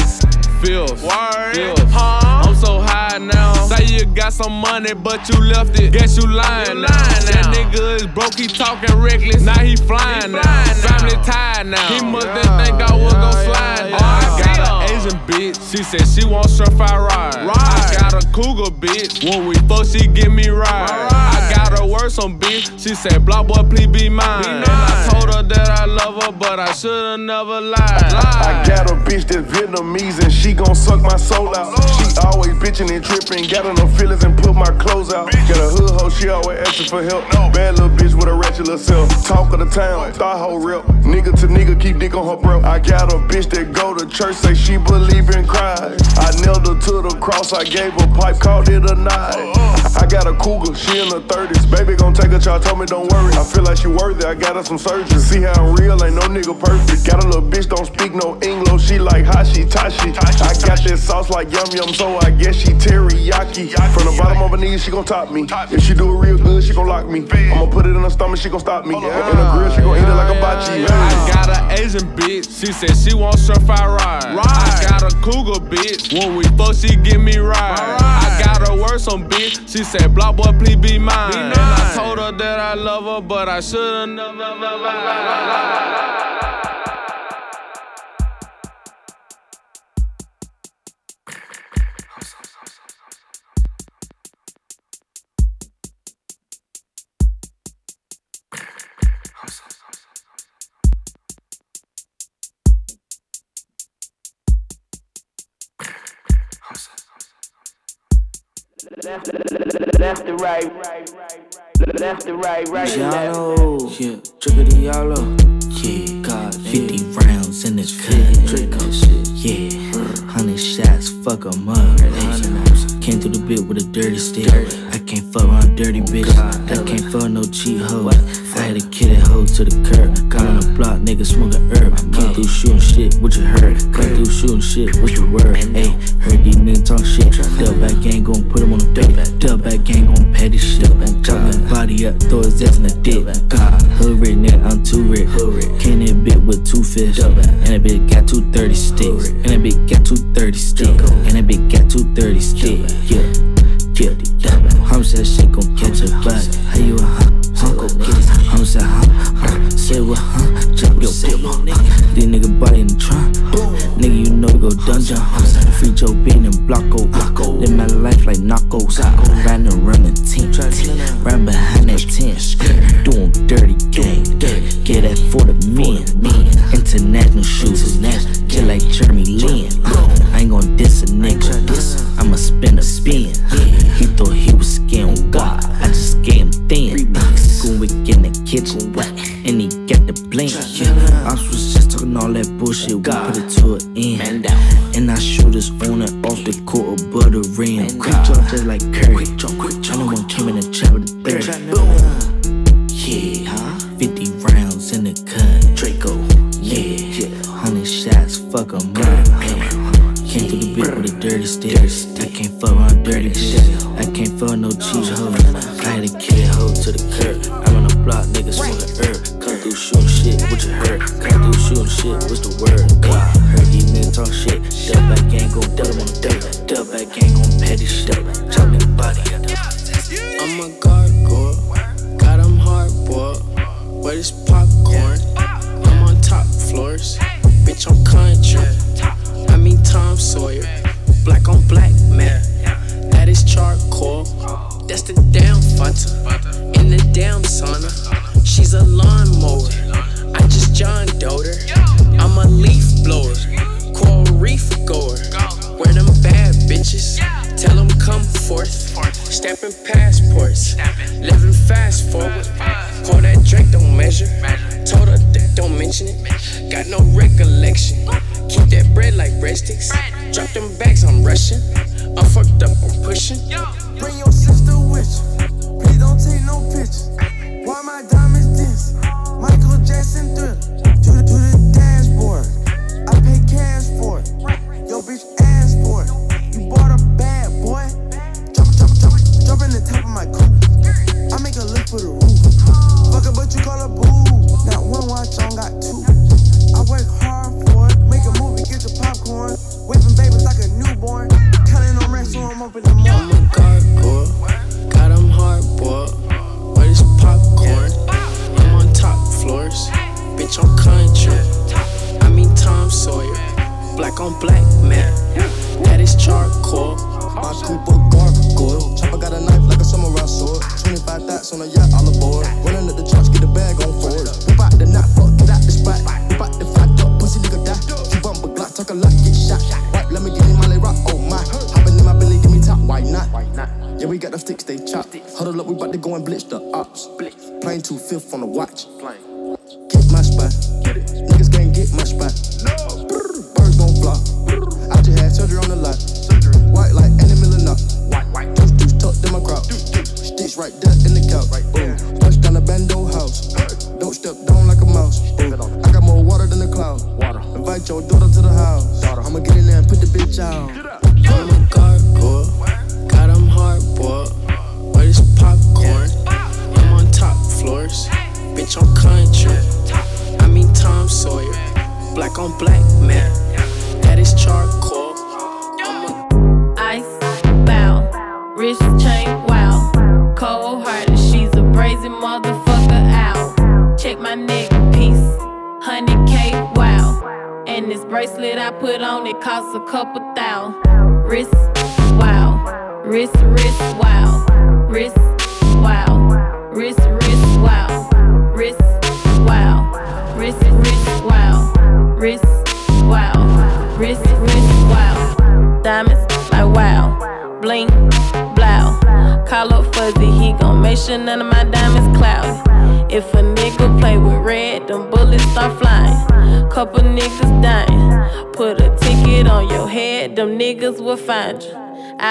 [SPEAKER 32] Feels. Feels. Huh? I'm so high now. Say you got some money, but you left it. Guess you lying now. That nigga is broke, he talking reckless. Now he flying now. Family tied now. He must didn't think I was gon' slide. now. I got an Asian bitch. She said she wants surfire ride. I got a cougar bitch. When we fuck, she give me ride. I got her work on bitch. She said, Block boy, please be mine. And I told her that I love her, but I should've never lied.
[SPEAKER 21] I got a bitch that's Vietnamese and she gon' suck my soul out. She always bitching and tripping, got on her feelings and put my clothes out. Got a hood hoe, she always asking for help. Bad little bitch with a ratchet little self. Talk of the town, thought hoe rip. Nigga to nigga, keep dick on her breath. I got a bitch that go to church, say she believe in Christ. I nailed her to the cross, I gave her pipe, called it a night. I got a cougar, she in her 30s. Baby gon' take a charge, told me don't worry. I feel like she worthy, I got her some surgery. See how I'm real, ain't no nigga perfect. Got a little bitch, don't speak no English, she like Hashi Tashi. I got that sauce like yum yum, so I guess she teriyaki. From the bottom of her knees, she gon' top me. If she do it real good, she gon' lock me. I'ma put it in her stomach, she gon' stop me. In the grill, she gon' eat it like a bachi.
[SPEAKER 32] I got an Asian bitch. She said she wants surfire ride. I got a cougar bitch. When we fuck, she give me ride. I got her work some bitch. She said, Block boy, please be mine. And I told her that I love her, but I should've never
[SPEAKER 1] Left, left to right. Left to right, right to left.
[SPEAKER 6] Giallo, yeah, trigger the Yalo. Yeah, got 50 rounds in this cut. Draco shit, yeah. 100 shots, fuck fuck 'em up. Came through the bit with a dirty stick. I can't fuck around dirty bitch. I can't fuck no cheat hoe. I had a kid that hoe to the curb. Got on the block, nigga smoking herb. Came through shooting shit, what you heard? Came through shooting shit, what you word? Hey, heard these niggas talk shit. Dub back gang gon' put him on the dirt. Dub back gang gon' pet his shit. Chop that body up, throw his ass in the dick. God, hood red nigga, I'm too red. Can that bit with two fish. And that bitch got 230 sticks. And that bitch got 230 sticks. And that bitch got 230 sticks. Yeah, yeah. Hum said shit gon' catch a body. How you a huh? Huh, go get it. Hum said huh? huh. Say what huh? Jump your bitch. Huh. These nigga body in the trunk. Nigga, you know we go dungeon. Huh. Free Joe Bean and Blocko. Live my life like knockos. Riding around the tent. Right behind that tent. Doing dirty game. Get that for the men. International shoes. Just like Jeremy Lin. I ain't gon' diss a nigga. I'ma spin a spin. He thought he was scaring wide. I just gave him thin. Week in the kitchen. And he got the blink. Yeah. I was just talking all that bullshit. We put it to an end. And I shoot on and off the court above the rim. Quick jump just like Curry. Anyone came in the trap with the third. Yeah, huh? 50 rounds in the cut. Draco. Yeah, 100 shots, fuck 'em up. Came through the bit with a dirty stick. Shit, what's the word? God, heard these niggas talk shit. Dub back gang gon' dub on dirt. Dub back gang gon' petty shit.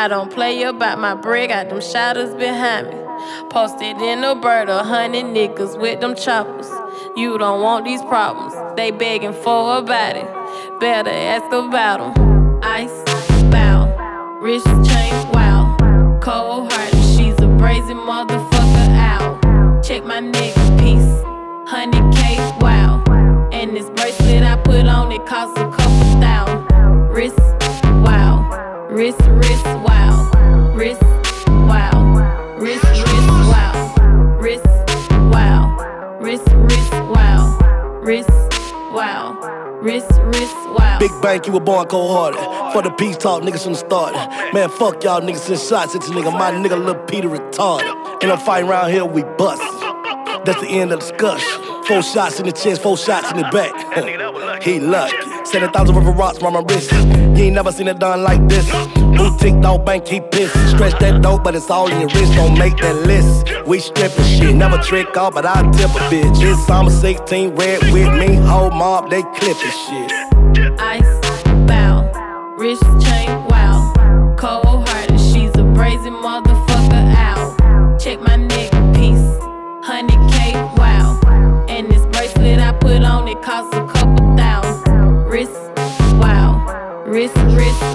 [SPEAKER 33] Don't
[SPEAKER 34] play about my bread, got them shadows behind me. Posted in a bird, a hundred niggas with them choppers. You don't want these problems, they begging for a body. Better ask about them. Ice, bow, wrist chain, wow. Cold hearted, she's a brazen motherfucker out. Check my neck piece, 100k, wow. And this bracelet I put on, it costs
[SPEAKER 11] bank, you were born cold hearted. For the peace talk, niggas from the start. Man, fuck y'all niggas since shots at this nigga. My nigga Lil Peter retarded. No fighting around here, we bust. That's the end of the discussion. Four shots in the chest, four shots in the back. he lucky. Send a thousand of rocks from my wrist. You ain't never seen it done like this. Boutique dog bank, keep pissed. Stretch that dope, but it's all in your wrist. Don't make that list. We strippin' shit, never trick off, but I tip a bitch. It's summer 16, red with me, whole mob, they clippin' shit.
[SPEAKER 34] Ice, bow, wrist chain, wow. Cold hearted, she's a brazen motherfucker out. Check my neck piece, 100k, wow. And this bracelet I put on, it costs a couple thou. Wrist, wow. Wrist, wrist,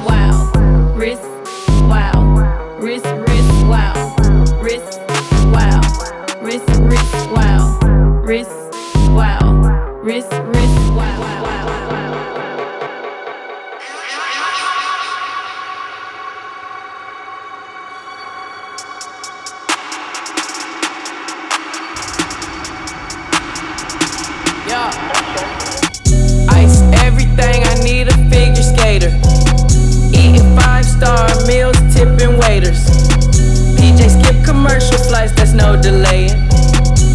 [SPEAKER 10] no delaying.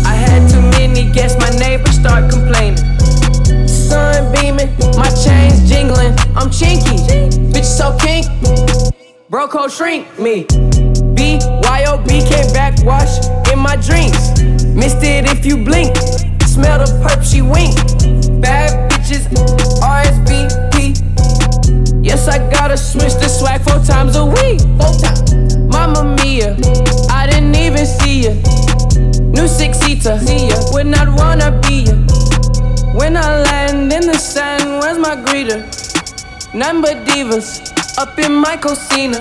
[SPEAKER 10] I had too many guests, my neighbors start complaining. Sun beaming, my chains jingling. I'm chinky, bitch so kink. code shrink me. B Y O B came back. backwash in my dreams. Missed it if you blink. Smell the perp, she wink. Bad bitches, RSVP. Yes, I gotta switch the swag four times a week. Four times. Mama Mia, I didn't even see ya. New six seater, see ya. Would not wanna be ya. When I land in the sand, where's my greeter? None but divas, up in my cocina.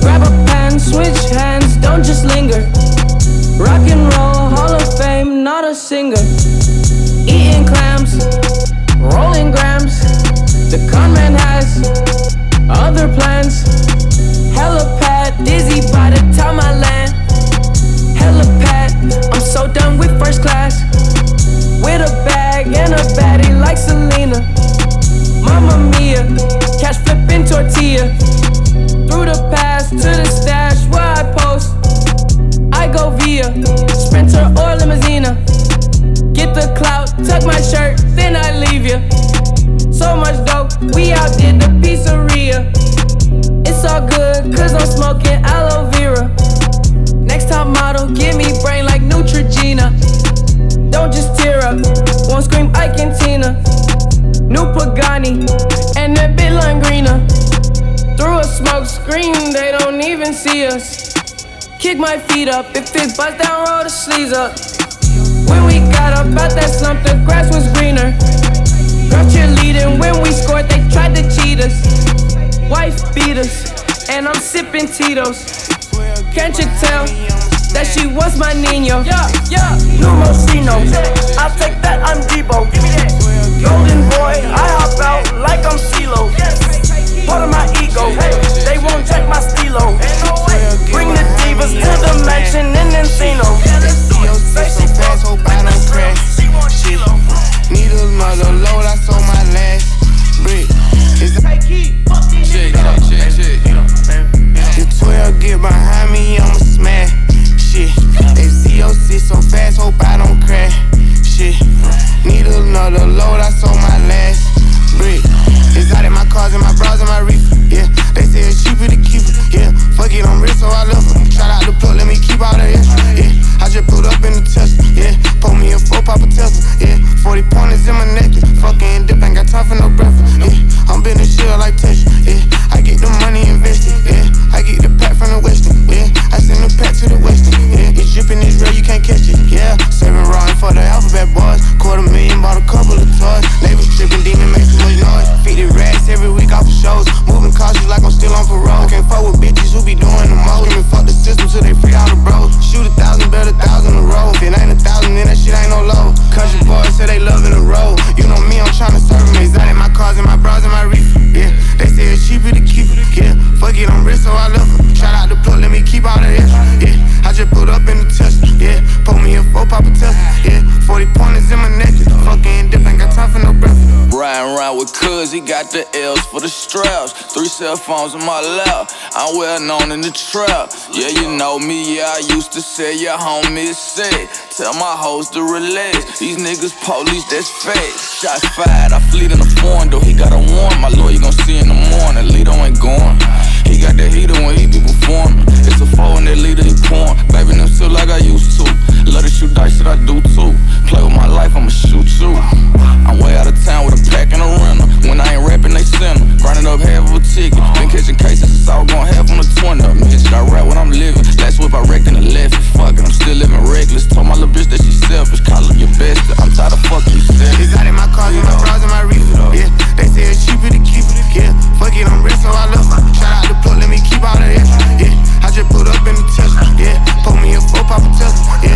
[SPEAKER 10] Grab a pen, switch hands, don't just linger. Rock and roll, Hall of Fame, not a singer. Eating clams, rolling grams. The conman has other plans. Helipad, dizzy by the time I land. Helipad, I'm so done with first class. With a bag and a baddie like Selena. Mamma mia, cash flipping tortilla. Through the past to the stash where I post. I go via Sprinter or limousine. Get the clout, tuck my shirt, then I leave ya. So much dope, we outdid the pizzeria. It's all good, cause I'm smoking aloe vera. Next top model, give me brain like Neutrogena. Don't just tear up, won't scream Ike and Tina. New Pagani, and that bit greener. Through a smoke screen, they don't even see us. Kick my feet up, if it bust down, roll the sleeves up. When we got up out that slump, the grass was greener. Got Girl cheerleading, when we scored, they tried to cheat us. Wife beat us, and I'm sipping Tito's. Can't you tell that she was my Nino? Yeah, yeah. Numosino, I'll take that, I'm Debo. Golden boy, I hop out like I'm CeeLo. Part of my ego, they won't check my stilo. Bring the divas to the mansion in Encino.
[SPEAKER 20] Say so fast, hope I don't crash. Shit. Need another load, I sold my last brick. Is check, 12 get behind me, I'ma smash. Shit. FCO6 so fast, hope I don't crash. Shit. Need another load, I sold my last brick. It's out in my cars and my bras and my reefer. Yeah, they say it's cheaper to keep it. Yeah, fuck it, I'm rich, so I love it. Shout out the plug, let me keep all the extra. Yeah, I just put up in the Tesla. Yeah, pull me a four pop a Tesla. Yeah, 40 pointers in my neck. Fucking dip, ain't got time for no breakfast. Yeah, I'm been a shit like Tesla. Yeah, I get the money invested. Yeah, I get the Pack to the west. Yeah, it's dripping, it's real, you can't catch it. Yeah, seven round for the alphabet boys. Quarter million, bought a couple of toys. Neighbors tripping, demon make
[SPEAKER 35] cell phones in my lap. I'm well known in the trap. Yeah, you know me, yeah, I used to say your homie is sick. Tell my hoes to relax. These niggas police, that's fake. Shots fired, I fleet in the foreign, though he got a warrant. My lawyer gon' see in the morning. Lito ain't going. He got the heater when he be performing. It's a four and that leader he pouring. Baby, them still like I used to. Love to shoot dice that I do too. Play with my life, I'ma shoot too. I'm way out of town with a pack and a rental. When I ain't rapping, they send 'em. Grinding up half of a ticket. Been catching cases, it's all going half on the 20. Bitch, I rap when I'm living. Last whip I wrecked in the left. Fuck it, I'm still living reckless. Told my little bitch that she selfish. Call her your best. I'm tired of fucking you selfish.
[SPEAKER 20] It's out in my cars and my bras and my reefer. Yeah, they say it's cheaper to keep it. Yeah, fuck it, I'm rich, so I love it. Shout out the plug, let me keep all the extra. Yeah, I just put up in the Tesla. Yeah, pull me a four pop a Tesla. Yeah,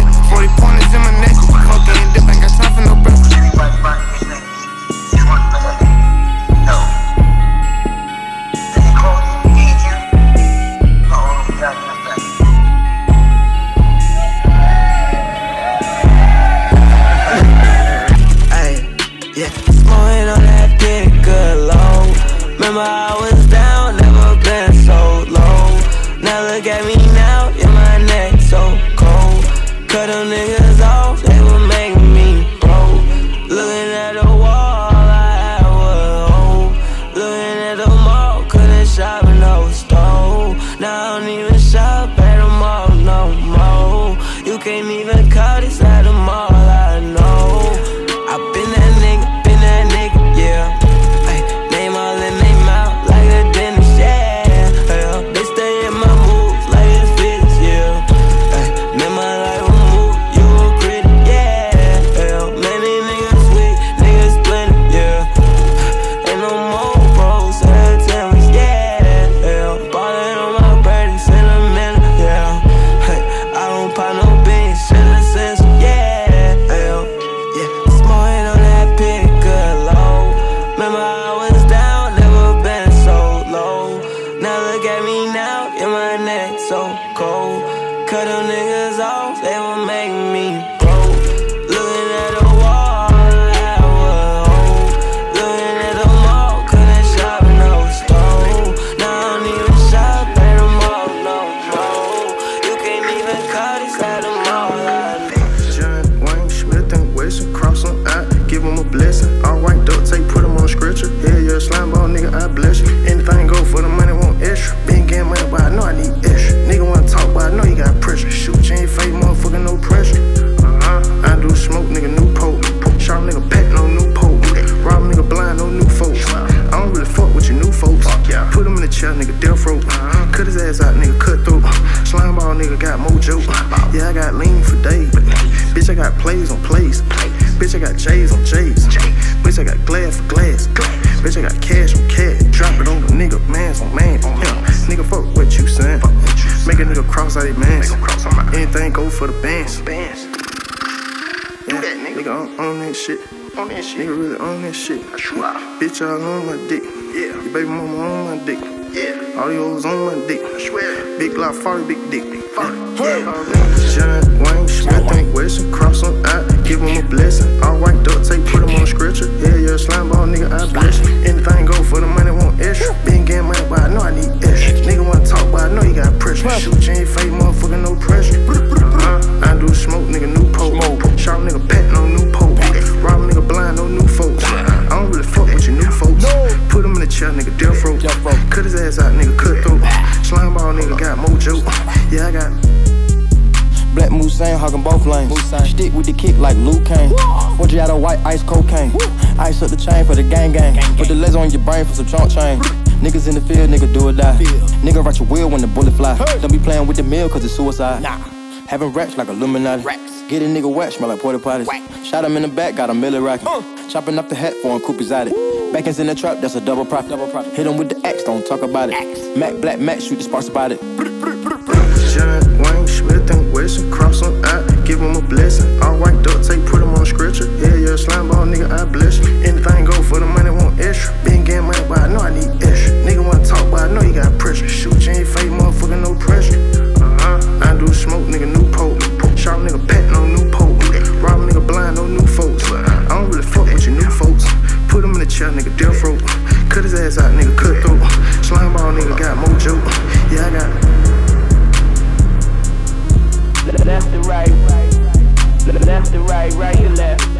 [SPEAKER 36] mojo. Yeah, I got.
[SPEAKER 37] Black Moussain hugging both lanes. Stick with the kick like Luke Kane. Forge out of white ice cocaine. Woo. Ice up the chain for the gang gang. gang, gang. Put the laser on your brain for some chunk chain. Niggas in the field, nigga do or die. Nigga write your will when the bullet fly. Hey. Don't be playing with the meal cause it's suicide. Nah. Having racks like Illuminati. Racks. Get a nigga whack, smell like porta potties. Shot him in the back, got a miller rocking. Uh. Chopping up the hat for him, Coopy's at it. Woo. Backers in the trap, that's a double profit. Double profit. Hit them with the axe, don't talk about it. Axe. Mac Black Mac, shoot the sparks about it.
[SPEAKER 36] Jared Wayne Smith and Wesson, cross them out, give him a blessing. All white duct tape, put him on scripture. Yeah, yeah, slime ball, nigga, I bless you. Anything go for the money, want issue. Been getting money, but I know I need extra. Nigga wanna talk, but I know you got pressure. Shoot you fake, motherfucker, no pressure. Uh huh. I do smoke, nigga, no ass out, nigga, cut through. Slime ball, nigga, got more juke. Yeah, I got.
[SPEAKER 28] Left to right, left to right, right to left.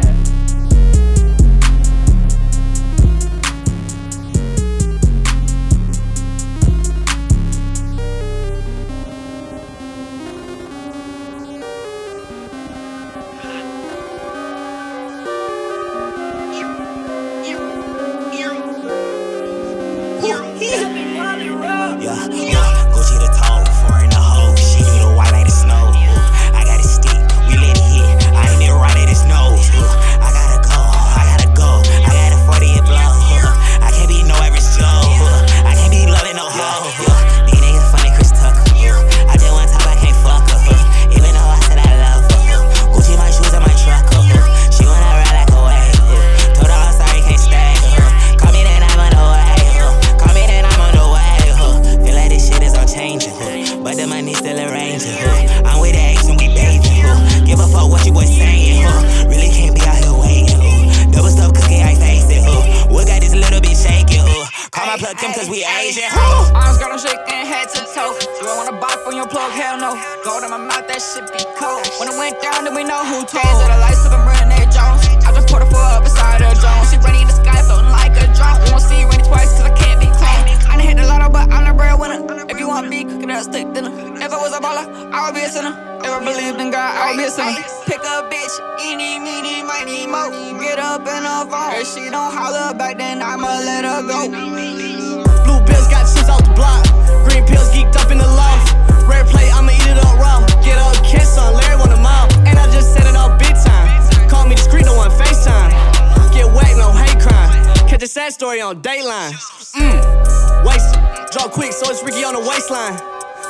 [SPEAKER 38] Talk quick, so it's Ricky on the waistline.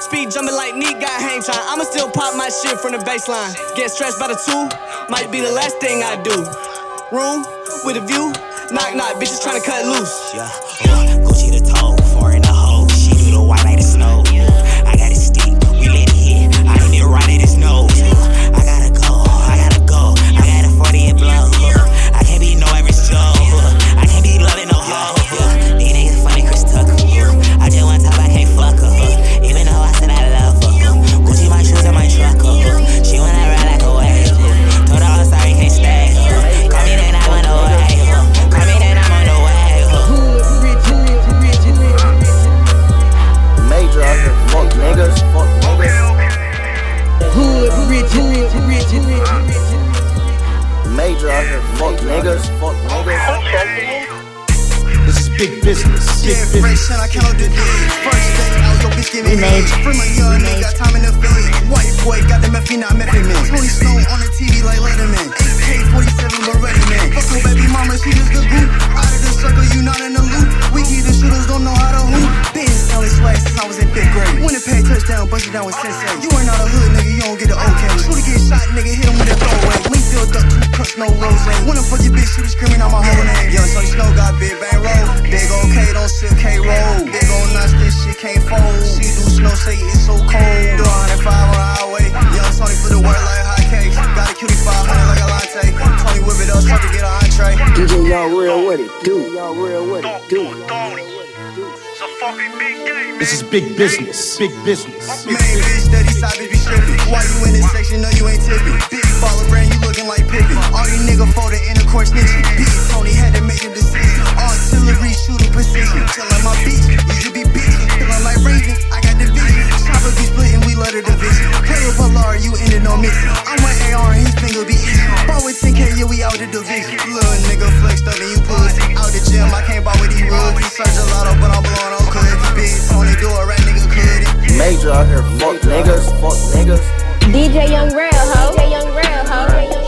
[SPEAKER 38] Speed jumping like neat got hang time. I'ma still pop my shit from the baseline. Get stressed by the two, might be the last thing I do. Room with a view, knock knock, bitches trying to cut loose.
[SPEAKER 39] Yeah. fuck niggas. Fuck niggas. This is
[SPEAKER 40] big business. Big
[SPEAKER 41] yeah,
[SPEAKER 40] business.
[SPEAKER 41] Fresh, I count the days. First day out, yo, bitch, give me age. From my young nigga, time in the vein. White boy, got the methane, not methamphetamine. Rolling stone on the TV like Letterman. AK-47, ready man. Fuck baby mama, she just the group. Out of the circle, you not in the loop. We keep the shooters, don't know how to hoop. Been selling swag since I was in fifth grade. Winnipeg touchdown, bust it down with sensei. You ain't not a hood nigga, you don't get the okay. Shooter get shot, nigga, hit him with that throwaway. Link filled up, two cups, no rose. Wanna fuck your bitch, shooter screaming out my whole name. Young Sonny Snow got big bang roll. Big old K, don't sip K roll. Big old nuts, this shit can't fold. She do snow, say it's so cold. Do 105 on the highway. Young Sonny for the work like hot cakes. Got a cutie 500 like a latte. Tony whip it up, so to get an entree.
[SPEAKER 42] DJ Young Real with it, do. Young Real with it, do.
[SPEAKER 40] This is big business. Big business.
[SPEAKER 41] Main bitch, steady side bitch be stripping. Why you in this section? No, you ain't tipping. Big baller brand, you looking like Pippin. All you nigga for the intercourse snitching. Big Tony had to make a decision. Artillery shooter precision. Chillin' my beach, you should be bitchin'. Feeling like Raven, I got division. Chopper be splitting, we love the division. Play with Valar, you ended no missing. I'm with AR and his finger be itching. Ball with 10K, yeah, we out the division. Little nigga flexed up and you pussy. Out the gym, I can't buy with these rules. He search a lot but I'm blowing on could. Big Tony do a rat nigga could.
[SPEAKER 42] Major out here, fuck niggas, fuck niggas.
[SPEAKER 43] DJ Young Rail, ho. DJ Young Rail, ho.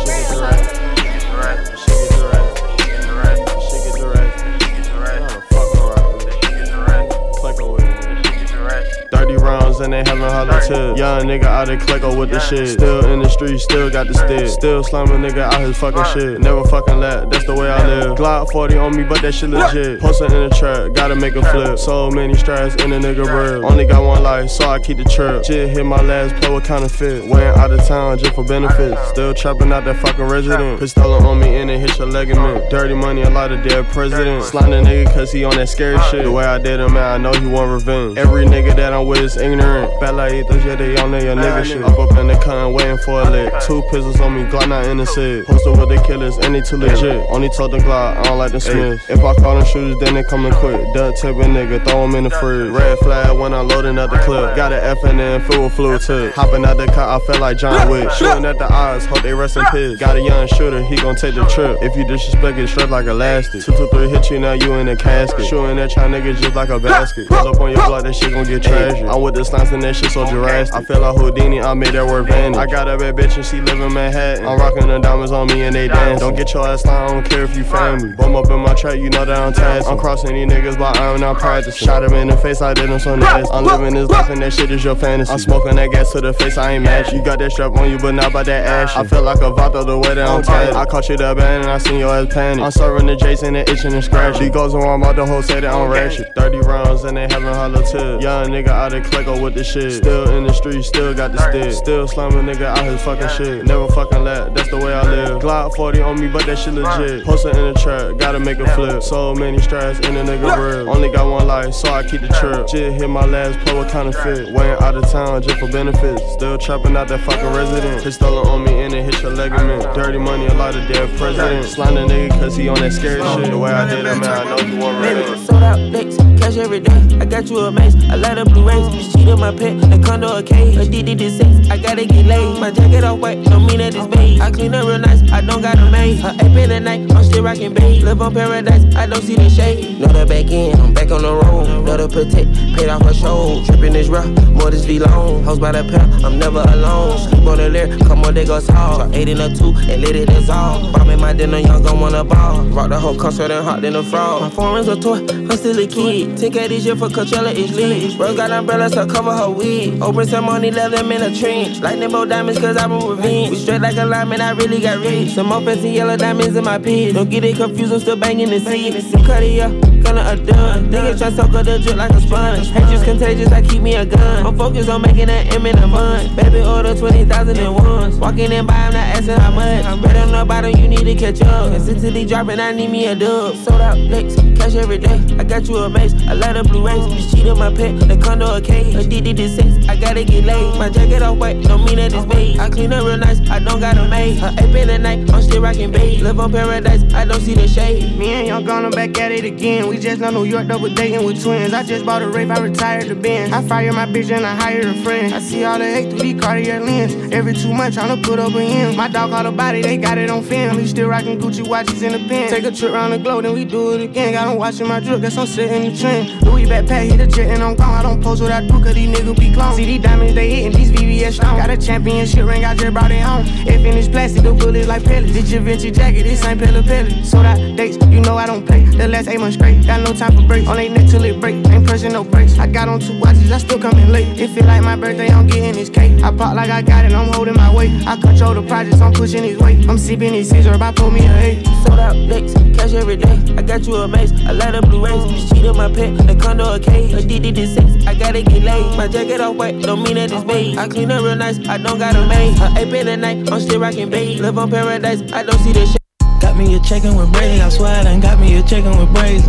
[SPEAKER 44] And they having hollow tip. Young nigga out of Clecko with the shit. Still in the street, still got the stick. Still slamming nigga out his fucking shit. Never fucking let, that's the way I live. Glock 40 on me, but that shit legit. Posting in the trap, gotta make a flip. So many straps in a nigga rib. Only got one life, so I keep the trip. Shit hit my last play with counterfeit. Went out of town just for benefits. Still trapping out that fucking resident. Pistol on me and it hit your ligament. Dirty money, a lot of dead presidents. Slime the nigga cause he on that scary shit. The way I did him, man, I know he want revenge. Every nigga that I'm with is ignorant. Bad like those, yeah, they on there, your nigga shit. Up up in the con, waiting for a lick. Two pistols on me, Glock not in the. Posted with the killers, and they too legit. Only told the Glock, I don't like the Smiths. If I call them shooters, then they coming quick. Duck tipping nigga, throw 'em in the fridge. Red flag when I'm loading up the clip. Got an F and then full fluid tip. Hopping out the car, I felt like John Wick. Shooting at the eyes, hope they rest in peace. Got a young shooter, he gon' take the trip. If you disrespect it, straight like elastic. Two, two, three, hit you, now you in a casket. Shooting at y'all niggas just like a basket. Pull up on your block, that shit gon' get tragic. I'm with the slants and that shit so Jurassic. I feel like Houdini, I made that word vanish. I got a bad bitch and she live in Manhattan. I'm rocking the diamonds on me and they dance. Don't get your ass down, I don't care if you family. Bum up in my track, you know that I'm tasked. I'm crossing these niggas, but I'm not practicing. Shot him in the face, I did him so nice. I'm living this life and that shit is your fantasy. I'm smoking that gas to the face, I ain't match. You got that strap on you, but not by that ash. I feel like a vato the way that I'm tight. I caught you that band and I seen your ass panic. I'm serving the Jason and itching and scratching. He goes on about the whole say that I'm ratchet. 30 rounds and they having hollow tip. Young nigga out of With the shit. Still in the street, still got the stick. Still slamming nigga out his fucking shit. Never fucking let, that's the way I live. Glock 40 on me, but that shit legit. Posting in the trap, gotta make a flip. So many straps in a nigga rib. Only got one life, so I keep the trip. Just hit my last play with counterfeit. Went out of town just for benefits. Still trapping out that fucking resident. Pistol on me and it hit your ligament. Dirty money, a lot of dead presidents. Slime the nigga cause he on that scary shit. The way I did it, man, I know you want revenge.
[SPEAKER 16] Sold out dates, cash every day. I got you a mace, I light up blue rays. On my pet, the condo a cage. DD did sex, I gotta get laid. My jacket off white, don't mean that it's beige. I clean up real nice, I don't got a maid. Her ape in the night, I'm still rocking beige. Live on paradise, I don't see the shade. Know the back end, I'm back on the road. Know the protect, paid off her show. Tripping is rough, more this V long. Hoes by the pair, I'm never alone. Sleep on the lyric, come on, they go tall. Eight in a two, and let it dissolve. Bombing my dinner, young gon' wanna ball. Rock the whole concert and hot than a frog. My foreign's a toy, I'm still a kid. 10K this year for Coachella is lit. Bro got umbrellas to cover her wig. Open some money, let them in a trench. Lightning bolt diamonds, cause I'm a revenge. We straight like a lineman, I really got rich. Some more fancy yellow diamonds in my pits. Don't get it confused, I'm still banging the seat. New cut it up, gonna a done. Niggas try soak up the drip like a sponge. Hatred's contagious, I keep me a gun. I'm focused on making that M in a month. Baby, order 20,000 at once. Walking in by, I'm not asking how much. I'm right on the bottom, you need to catch up. Consistently dropping, I need me a dub. Sold out licks, cash every day. I got you a mace, I light up blue rays. Bitch cheat on my pet, the condo a cage. Did sex, I gotta get laid. My jacket off white, don't mean that it's beige. I clean up real nice, I don't got a maid. Her ape in the night, I'm still rocking beige. Live on paradise, I don't see the shade.
[SPEAKER 38] Me and Young gonna back at it again.
[SPEAKER 20] We just know New York double dating with twins. I just bought a rape, I retired the Benz. I fire my bitch and I hired a friend. I see all the hate through these Cartier lens. Every two months tryna put up a end. My dog caught a body, they got it on film. Still rocking Gucci watches in the pen. Take a trip around the globe, then we do it again. Got 'em watching my drip, guess I'm setting the trend. Louis backpack, hit a jet and I'm gone. I don't post what I do, cause these niggas be clones. See these diamonds, they hitting these VVS stones. Got a championship ring, I just brought it home. If in this plastic, the bullets like pellets. This your jacket, this ain't Pelle Pelle. Sold out dates, you know I don't play. The last eight months straight, got no time for breaks. On they neck till it break, ain't pressing no brakes. I got on two watches, I still coming late. If it like my birthday, I'm getting this cake. I pop like I got it, I'm holding my weight. I control the projects, I'm pushing his weight. I'm sipping these scissors, I pull me a eight.
[SPEAKER 16] Sold out dates, cash every day. I got you a mace, I light up blue rays. This cheat on my pet, the condo a cage. Addicted to sex, I gotta get laid. My jacket off white, don't mean that it's beige. I clean up real nice, I don't got a maid. A ape in the night, I'm still rocking beige. Live on paradise, I don't see the shit.
[SPEAKER 11] Got me a chicken with braids, I swear I done got me a chicken with braids.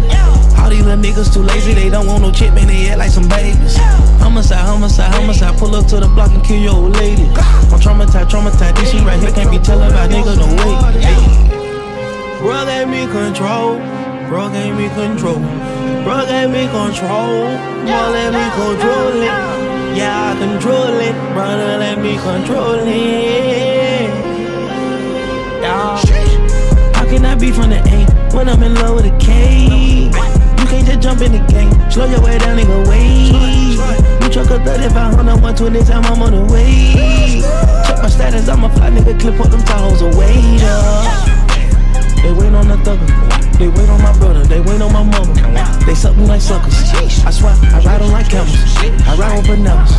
[SPEAKER 11] All these little niggas too lazy, they don't want no chip, man, they act like some babies. Homicide, homicide, homicide, pull up to the block and kill your old lady. I'm traumatized, traumatized, this shit right here can't be telling about niggas, way. Hey. Bro let me control, bro gave me control, bro gave me control, bro let me control it. Yeah, I control it, brother, let me control it. Yeah. How can I be from the A when I'm in love with a K? You can't just jump in the game. Slow your way down, nigga, wait. You truck a 3500, 120 time I'm on the way. Check my status, I'm a fly nigga, clip up them towels away. Yeah. They wait on the thugger. They wait on my brother, they wait on my mama. They suck me like suckers. I swear, I ride on like camels. I ride on bananas.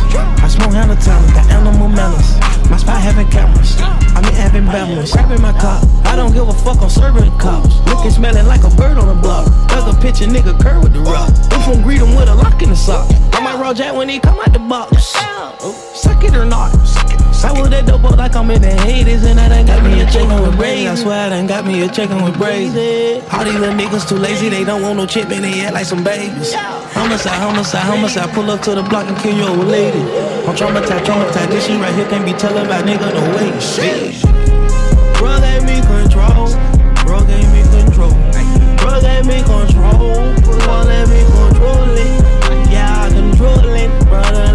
[SPEAKER 11] I smoke Hannah talent, got animal manners. My spot having cameras. I'm in having balance. Grabbing my car. I don't give a fuck, I'm serving cops. Looking smelling like a bird on the block. Thug a nigga, curve with the rock. I'm from greet him with a lock in the sock. I might roll jack when he come out the box. Oh, suck it or not. I was that dope up like I'm in the haters and I done got me a chicken with braids. I swear I done got me a chicken with braids. All these little niggas too lazy, they don't want no chip, man, they act like some babies. Homicide, homicide, homicide, pull up to the block and kill your old lady. I'm traumatized, traumatized, this shit right here can't be telling about nigga, no way. Shit. Bro gave me control, bro gave me control, bro gave me control, bro let me control it. Yeah, I control it, brother,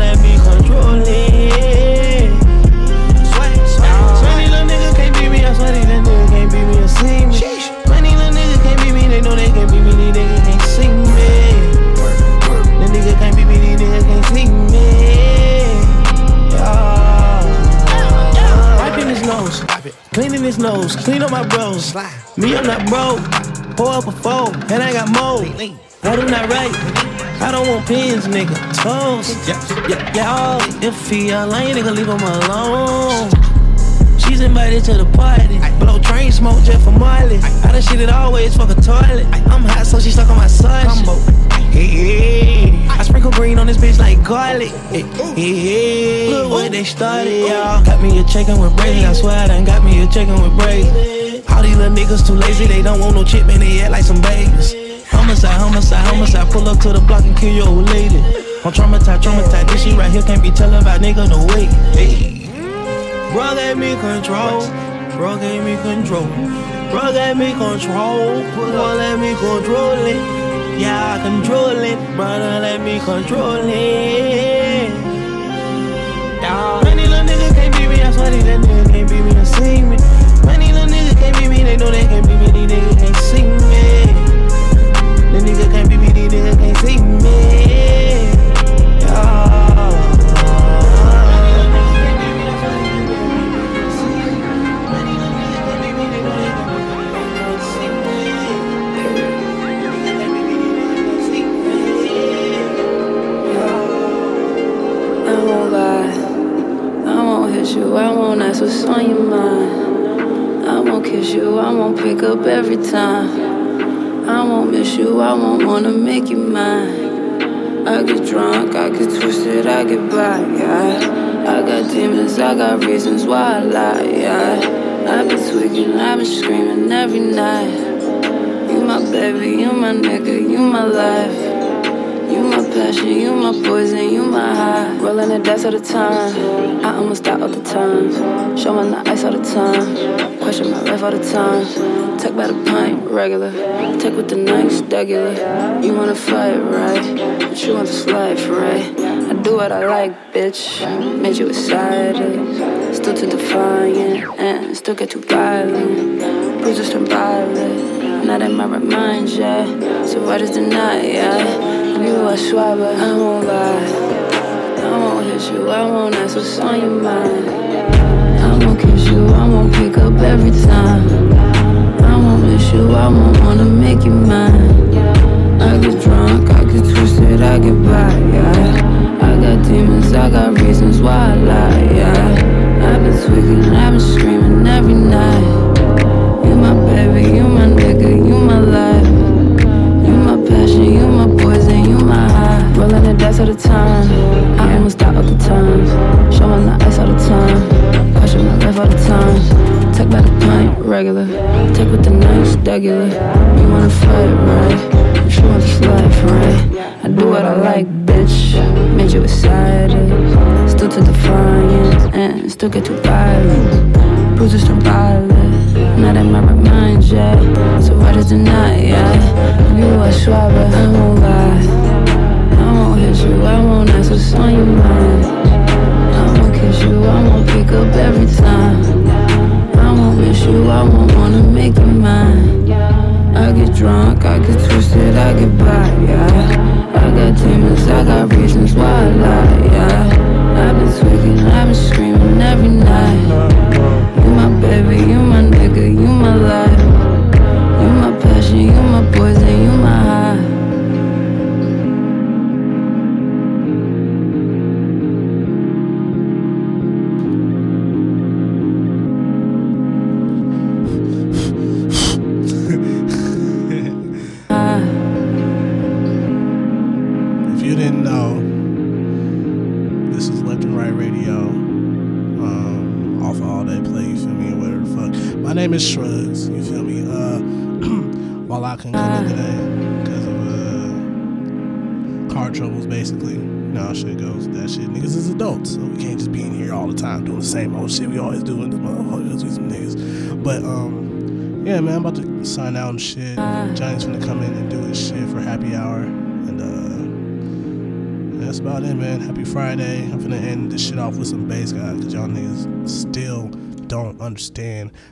[SPEAKER 11] cleaning his nose, clean up my bros. Me, I'm not broke. Pour up a four, and I got more. I do not write. I don't want pins, nigga. Toes. Yeah, yeah. all If he a lame, nigga, leave him alone. She's invited to the party. Blow train smoke just for Marley. I done shit it always fuck a toilet. I'm hot, so she stuck on my son. Bitch like garlic. Hey, hey, hey. Look what they started, y'all. Got me a chicken with braids. I swear I done got me a chicken with braids. All these little niggas too lazy, they don't want no chip, man, they act like some babies. Homicide, homicide, homicide, pull up to the block and kill your old lady. I'm traumatized, traumatized, this shit right here can't be telling about nigga, no way. Hey. Bro gave me control, bro gave me control, bro gave me control, bro let me control it. Yeah, I control it, brother, let me control it. Yeah. Many little niggas can't beat me, I swear these little niggas can't beat me to see me. Many little niggas can't beat me, they know they can't beat me, these niggas can't see me. The niggas can't beat me, these niggas can't see me.
[SPEAKER 45] I you. I won't ask what's on your mind. I won't kiss you. I won't pick up every time. I won't miss you. I won't wanna make you mine. I get drunk. I get twisted. I get by. Yeah. I got demons. I got reasons why I lie. Yeah. I be tweaking. I've been screaming every night. You my baby. You my nigga. You my life. Passion, you my poison, you my high. Rolling the dice all the time. I almost die all the time. Showing the ice all the time. Question my life all the time. Take by the pint, regular. Take with the nice, regular. You wanna fight, right? But you want this life, right? I do what I like, bitch. Made you excited. Still too defiant, and still get too violent. Bruises turn violet. Not in my remind, yeah. So why does deny, yeah? You are swear, but I won't lie. I won't hit you, I won't ask what's on your mind. I won't kiss you, I won't pick up every time. I won't miss you, I won't wanna make you mine. I get drunk, I get twisted, I get by, yeah. I got demons, I got reasons why I lie, yeah. I've been tweaking, I've been screaming every night. You my baby, you my nigga, you my life. You my passion, you my the dice all the time. I almost die all the time. Showing the ice all the time. Question my life all the time. Take by the pint, regular. Take with the nice, regular. You wanna fight, right? But you want this life, right? I do what I like, bitch. Made you excited. Still too defiant, and still get too violent. Bruises turn violet. Not in my remind, yeah. So why does it not, yeah? You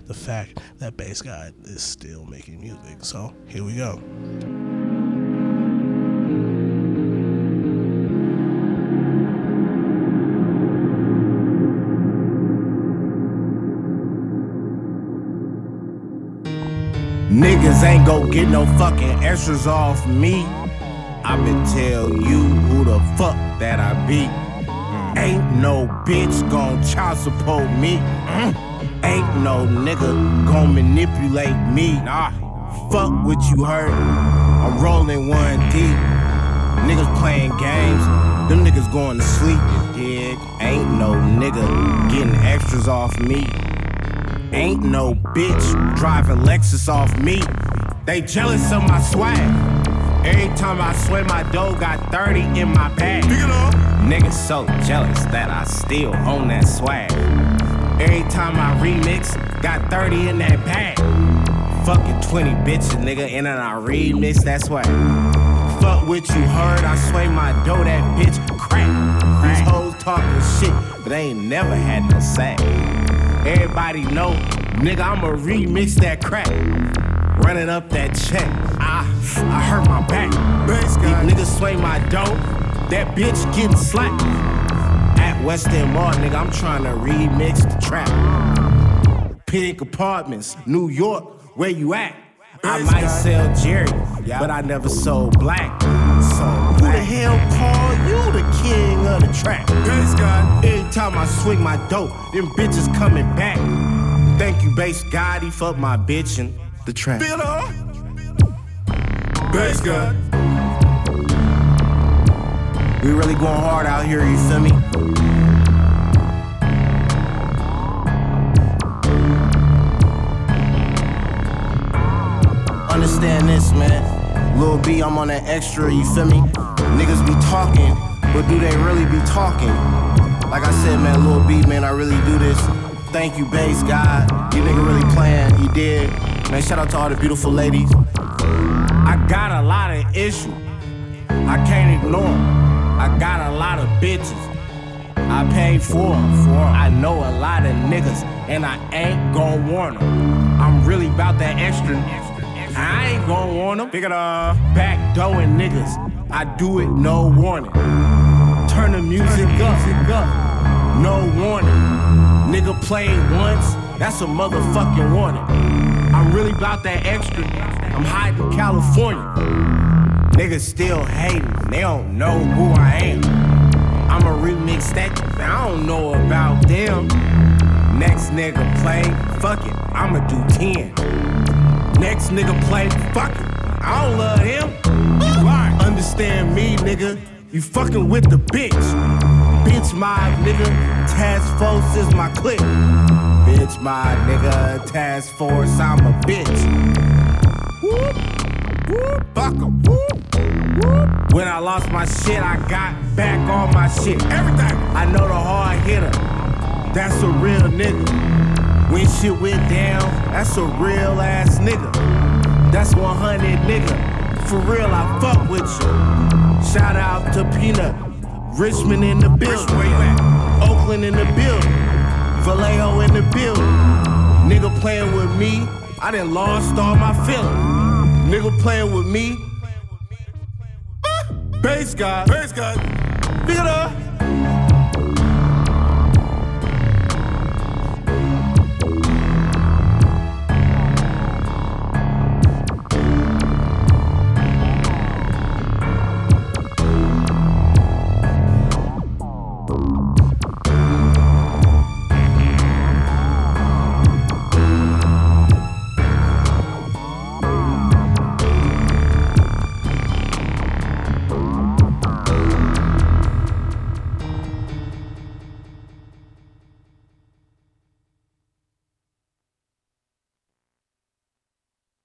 [SPEAKER 46] the fact that bass guy is still making music. So here we go.
[SPEAKER 47] Niggas ain't gon' get no fucking extras off me. I'ma tell you who the fuck that I be. Ain't no bitch gon' child support me. Mm. Ain't no nigga gon' manipulate me. Nah, fuck what you heard. I'm rolling one deep. Niggas playing games. Them niggas going to sleep. Dig? Ain't no nigga getting extras off me. Ain't no bitch driving Lexus off me. They jealous of my swag. Every time I swear my dough got 30 in my bag. Niggas so jealous that I still own that swag. Every time I remix, got 30 in that bag. Fucking 20 bitches, nigga, and then I remix that's swag. Fuck what you heard, I sway my dough, that bitch crack. These hoes talking shit, but they ain't never had no sack. Everybody know, nigga, I'ma remix that crack. Running up that check. I, I hurt my back. These niggas sway my dough. That bitch getting slapped. West End Mall, nigga, I'm trying to remix the trap. Pink apartments, New York, where you at? I might sell Jerry, but I never sold black. So who the hell call you the king of the trap? Every time I swing my dope, them bitches coming back. Thank you, Based God, he fucked my bitch in the trap. Based God. We really going hard out here, you feel me? Understand this, man. Lil B, I'm on that extra, you feel me? Niggas be talking, but do they really be talking? Like I said, man, Lil B, man, I really do this. Thank you, Based God. You nigga really playing, you did. Man, shout out to all the beautiful ladies. I got a lot of issues. I can't ignore 'em. I got a lot of bitches. I paid for for 'em, for 'em. I know a lot of niggas, and I ain't gon' warn 'em. I'm really about that extra. I ain't gon' warn 'em. Pick it up. Backdoing niggas. I do it, no warning. Turn the music up. No warning. Nigga played once, that's a motherfucking warning. I'm really about that extra. I'm hiding in California. Niggas still hating, they don't know who I am. I'ma remix that, I don't know about them. Next nigga play, fuck it, I'ma do 10. Next nigga play, fuck it, I don't love him. Why? Understand me, nigga, you fucking with the bitch. Bitch, my nigga, task force is my clique. Bitch, my nigga, task force, I'm a bitch. Whoop, whoop, fuck 'em. When I lost my shit, I got back on my shit. Everything. I know the hard hitter. That's a real nigga. When shit went down, that's a real ass nigga. That's 100 nigga. For real, I fuck with you. Shout out to Peanut. Richmond in the building. Where you at? Oakland in the building. Vallejo in the building. Nigga playing with me, I done lost all my feelings. Nigga playing with me, Bass guy. Based God. Pick it up.